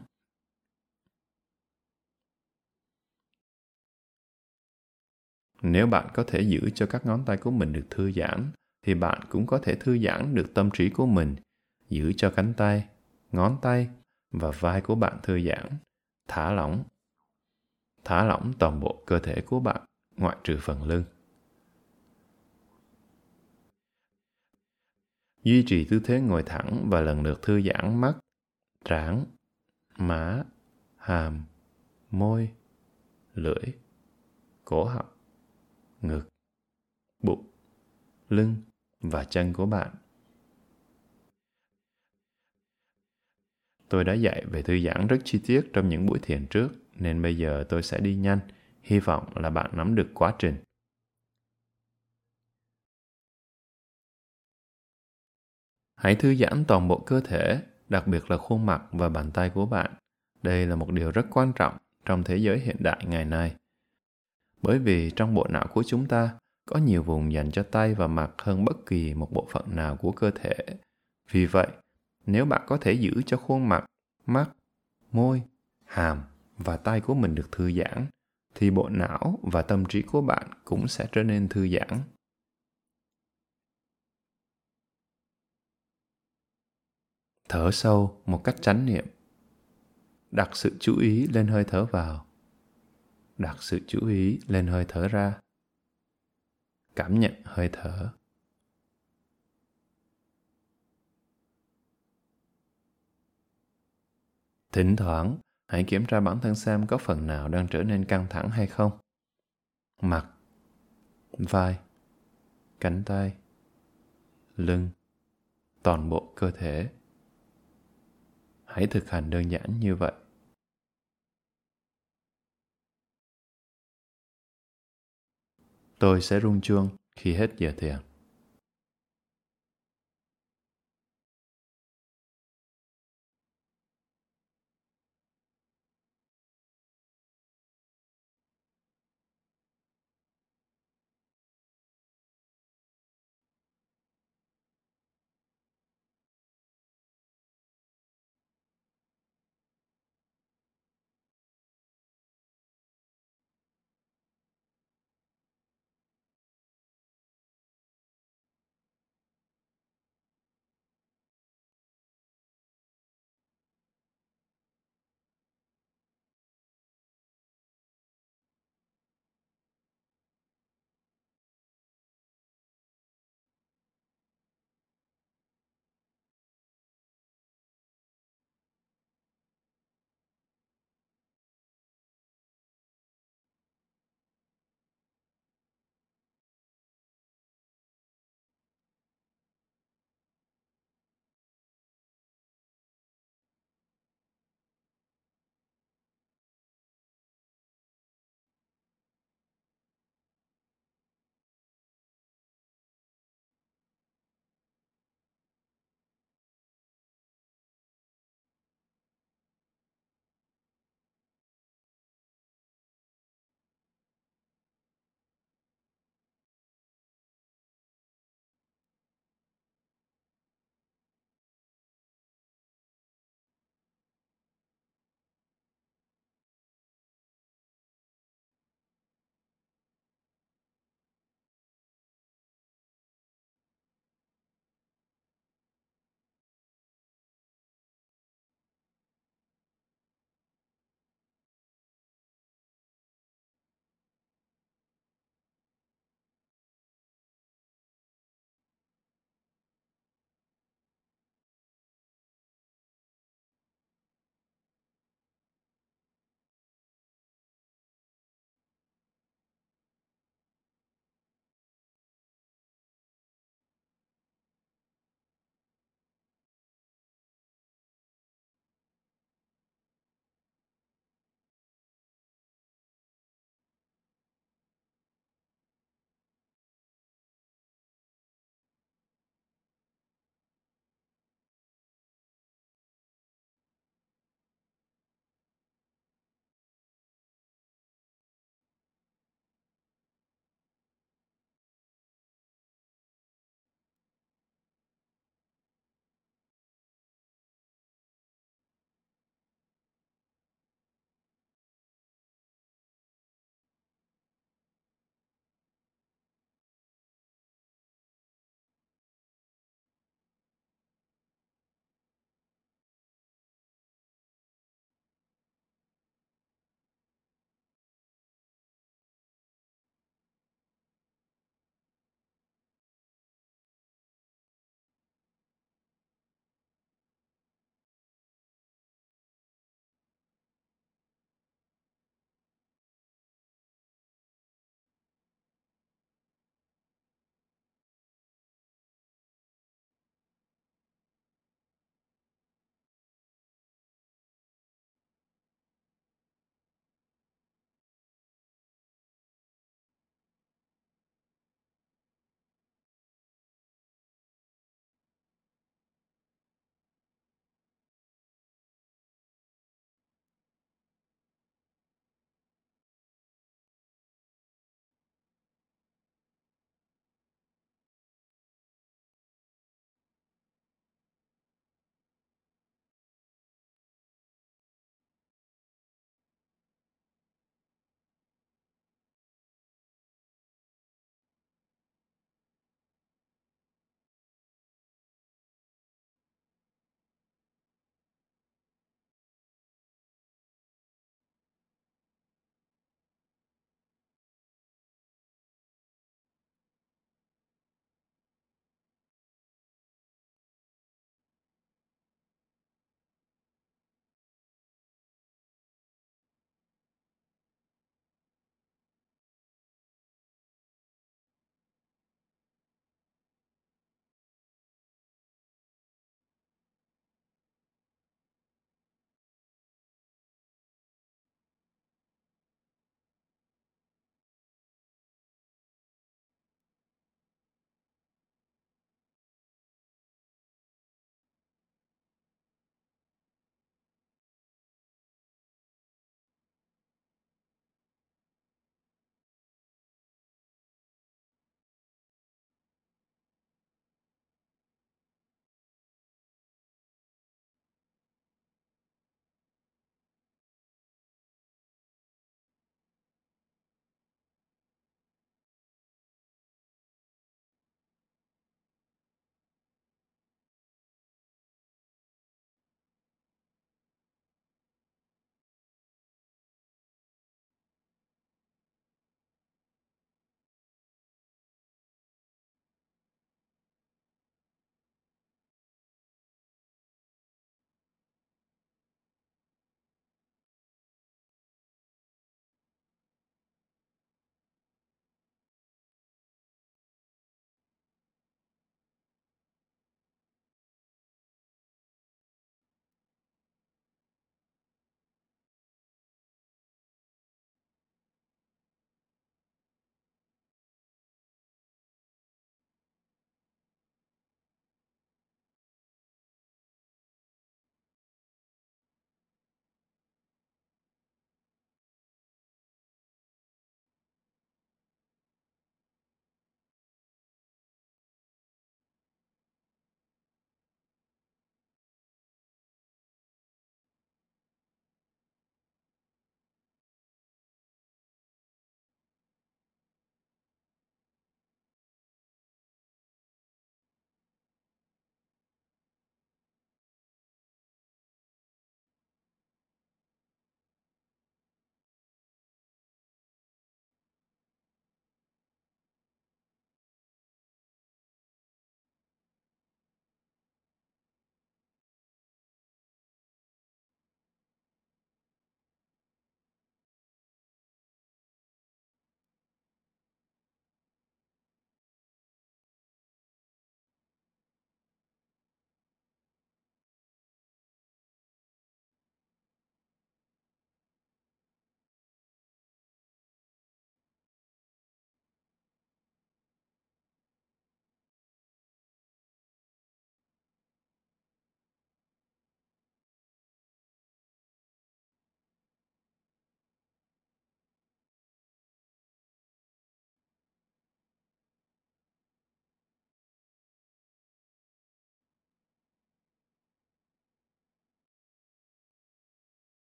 Nếu bạn có thể giữ cho các ngón tay của mình được thư giãn, thì bạn cũng có thể thư giãn được tâm trí của mình. Giữ cho cánh tay, ngón tay và vai của bạn thư giãn, thả lỏng thả lỏng toàn bộ cơ thể của bạn, ngoại trừ phần lưng. Duy trì tư thế ngồi thẳng và lần lượt thư giãn mắt trán má, hàm, môi, lưỡi, cổ họng, ngực, bụng, lưng và chân của bạn. Tôi đã dạy về thư giãn rất chi tiết trong những buổi thiền trước, nên bây giờ tôi sẽ đi nhanh. Hy vọng là bạn nắm được quá trình. Hãy thư giãn toàn bộ cơ thể, đặc biệt là khuôn mặt và bàn tay của bạn. Đây là một điều rất quan trọng trong thế giới hiện đại ngày nay. Bởi vì trong bộ não của chúng ta có nhiều vùng dành cho tay và mặt hơn bất kỳ một bộ phận nào của cơ thể. Vì vậy, nếu bạn có thể giữ cho khuôn mặt, mắt, môi, hàm và tay của mình được thư giãn, thì bộ não và tâm trí của bạn cũng sẽ trở nên thư giãn. Thở sâu một cách chánh niệm. Đặt sự chú ý lên hơi thở vào. Đặt sự chú ý lên hơi thở ra. Cảm nhận hơi thở. Thỉnh thoảng, hãy kiểm tra bản thân xem có phần nào đang trở nên căng thẳng hay không. Mặt, vai, cánh tay, lưng, toàn bộ cơ thể hãy thực hành đơn giản như vậy. Tôi sẽ rung chuông khi hết giờ thiền.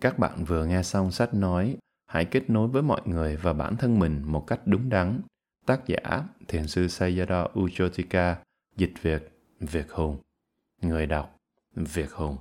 Các bạn vừa nghe xong sách nói Hãy kết nối với mọi người và bản thân mình một cách đúng đắn. Tác giả Thiền sư Sayadaw Uchotika, dịch Việt Việt Hùng. Người đọc Việt Hùng.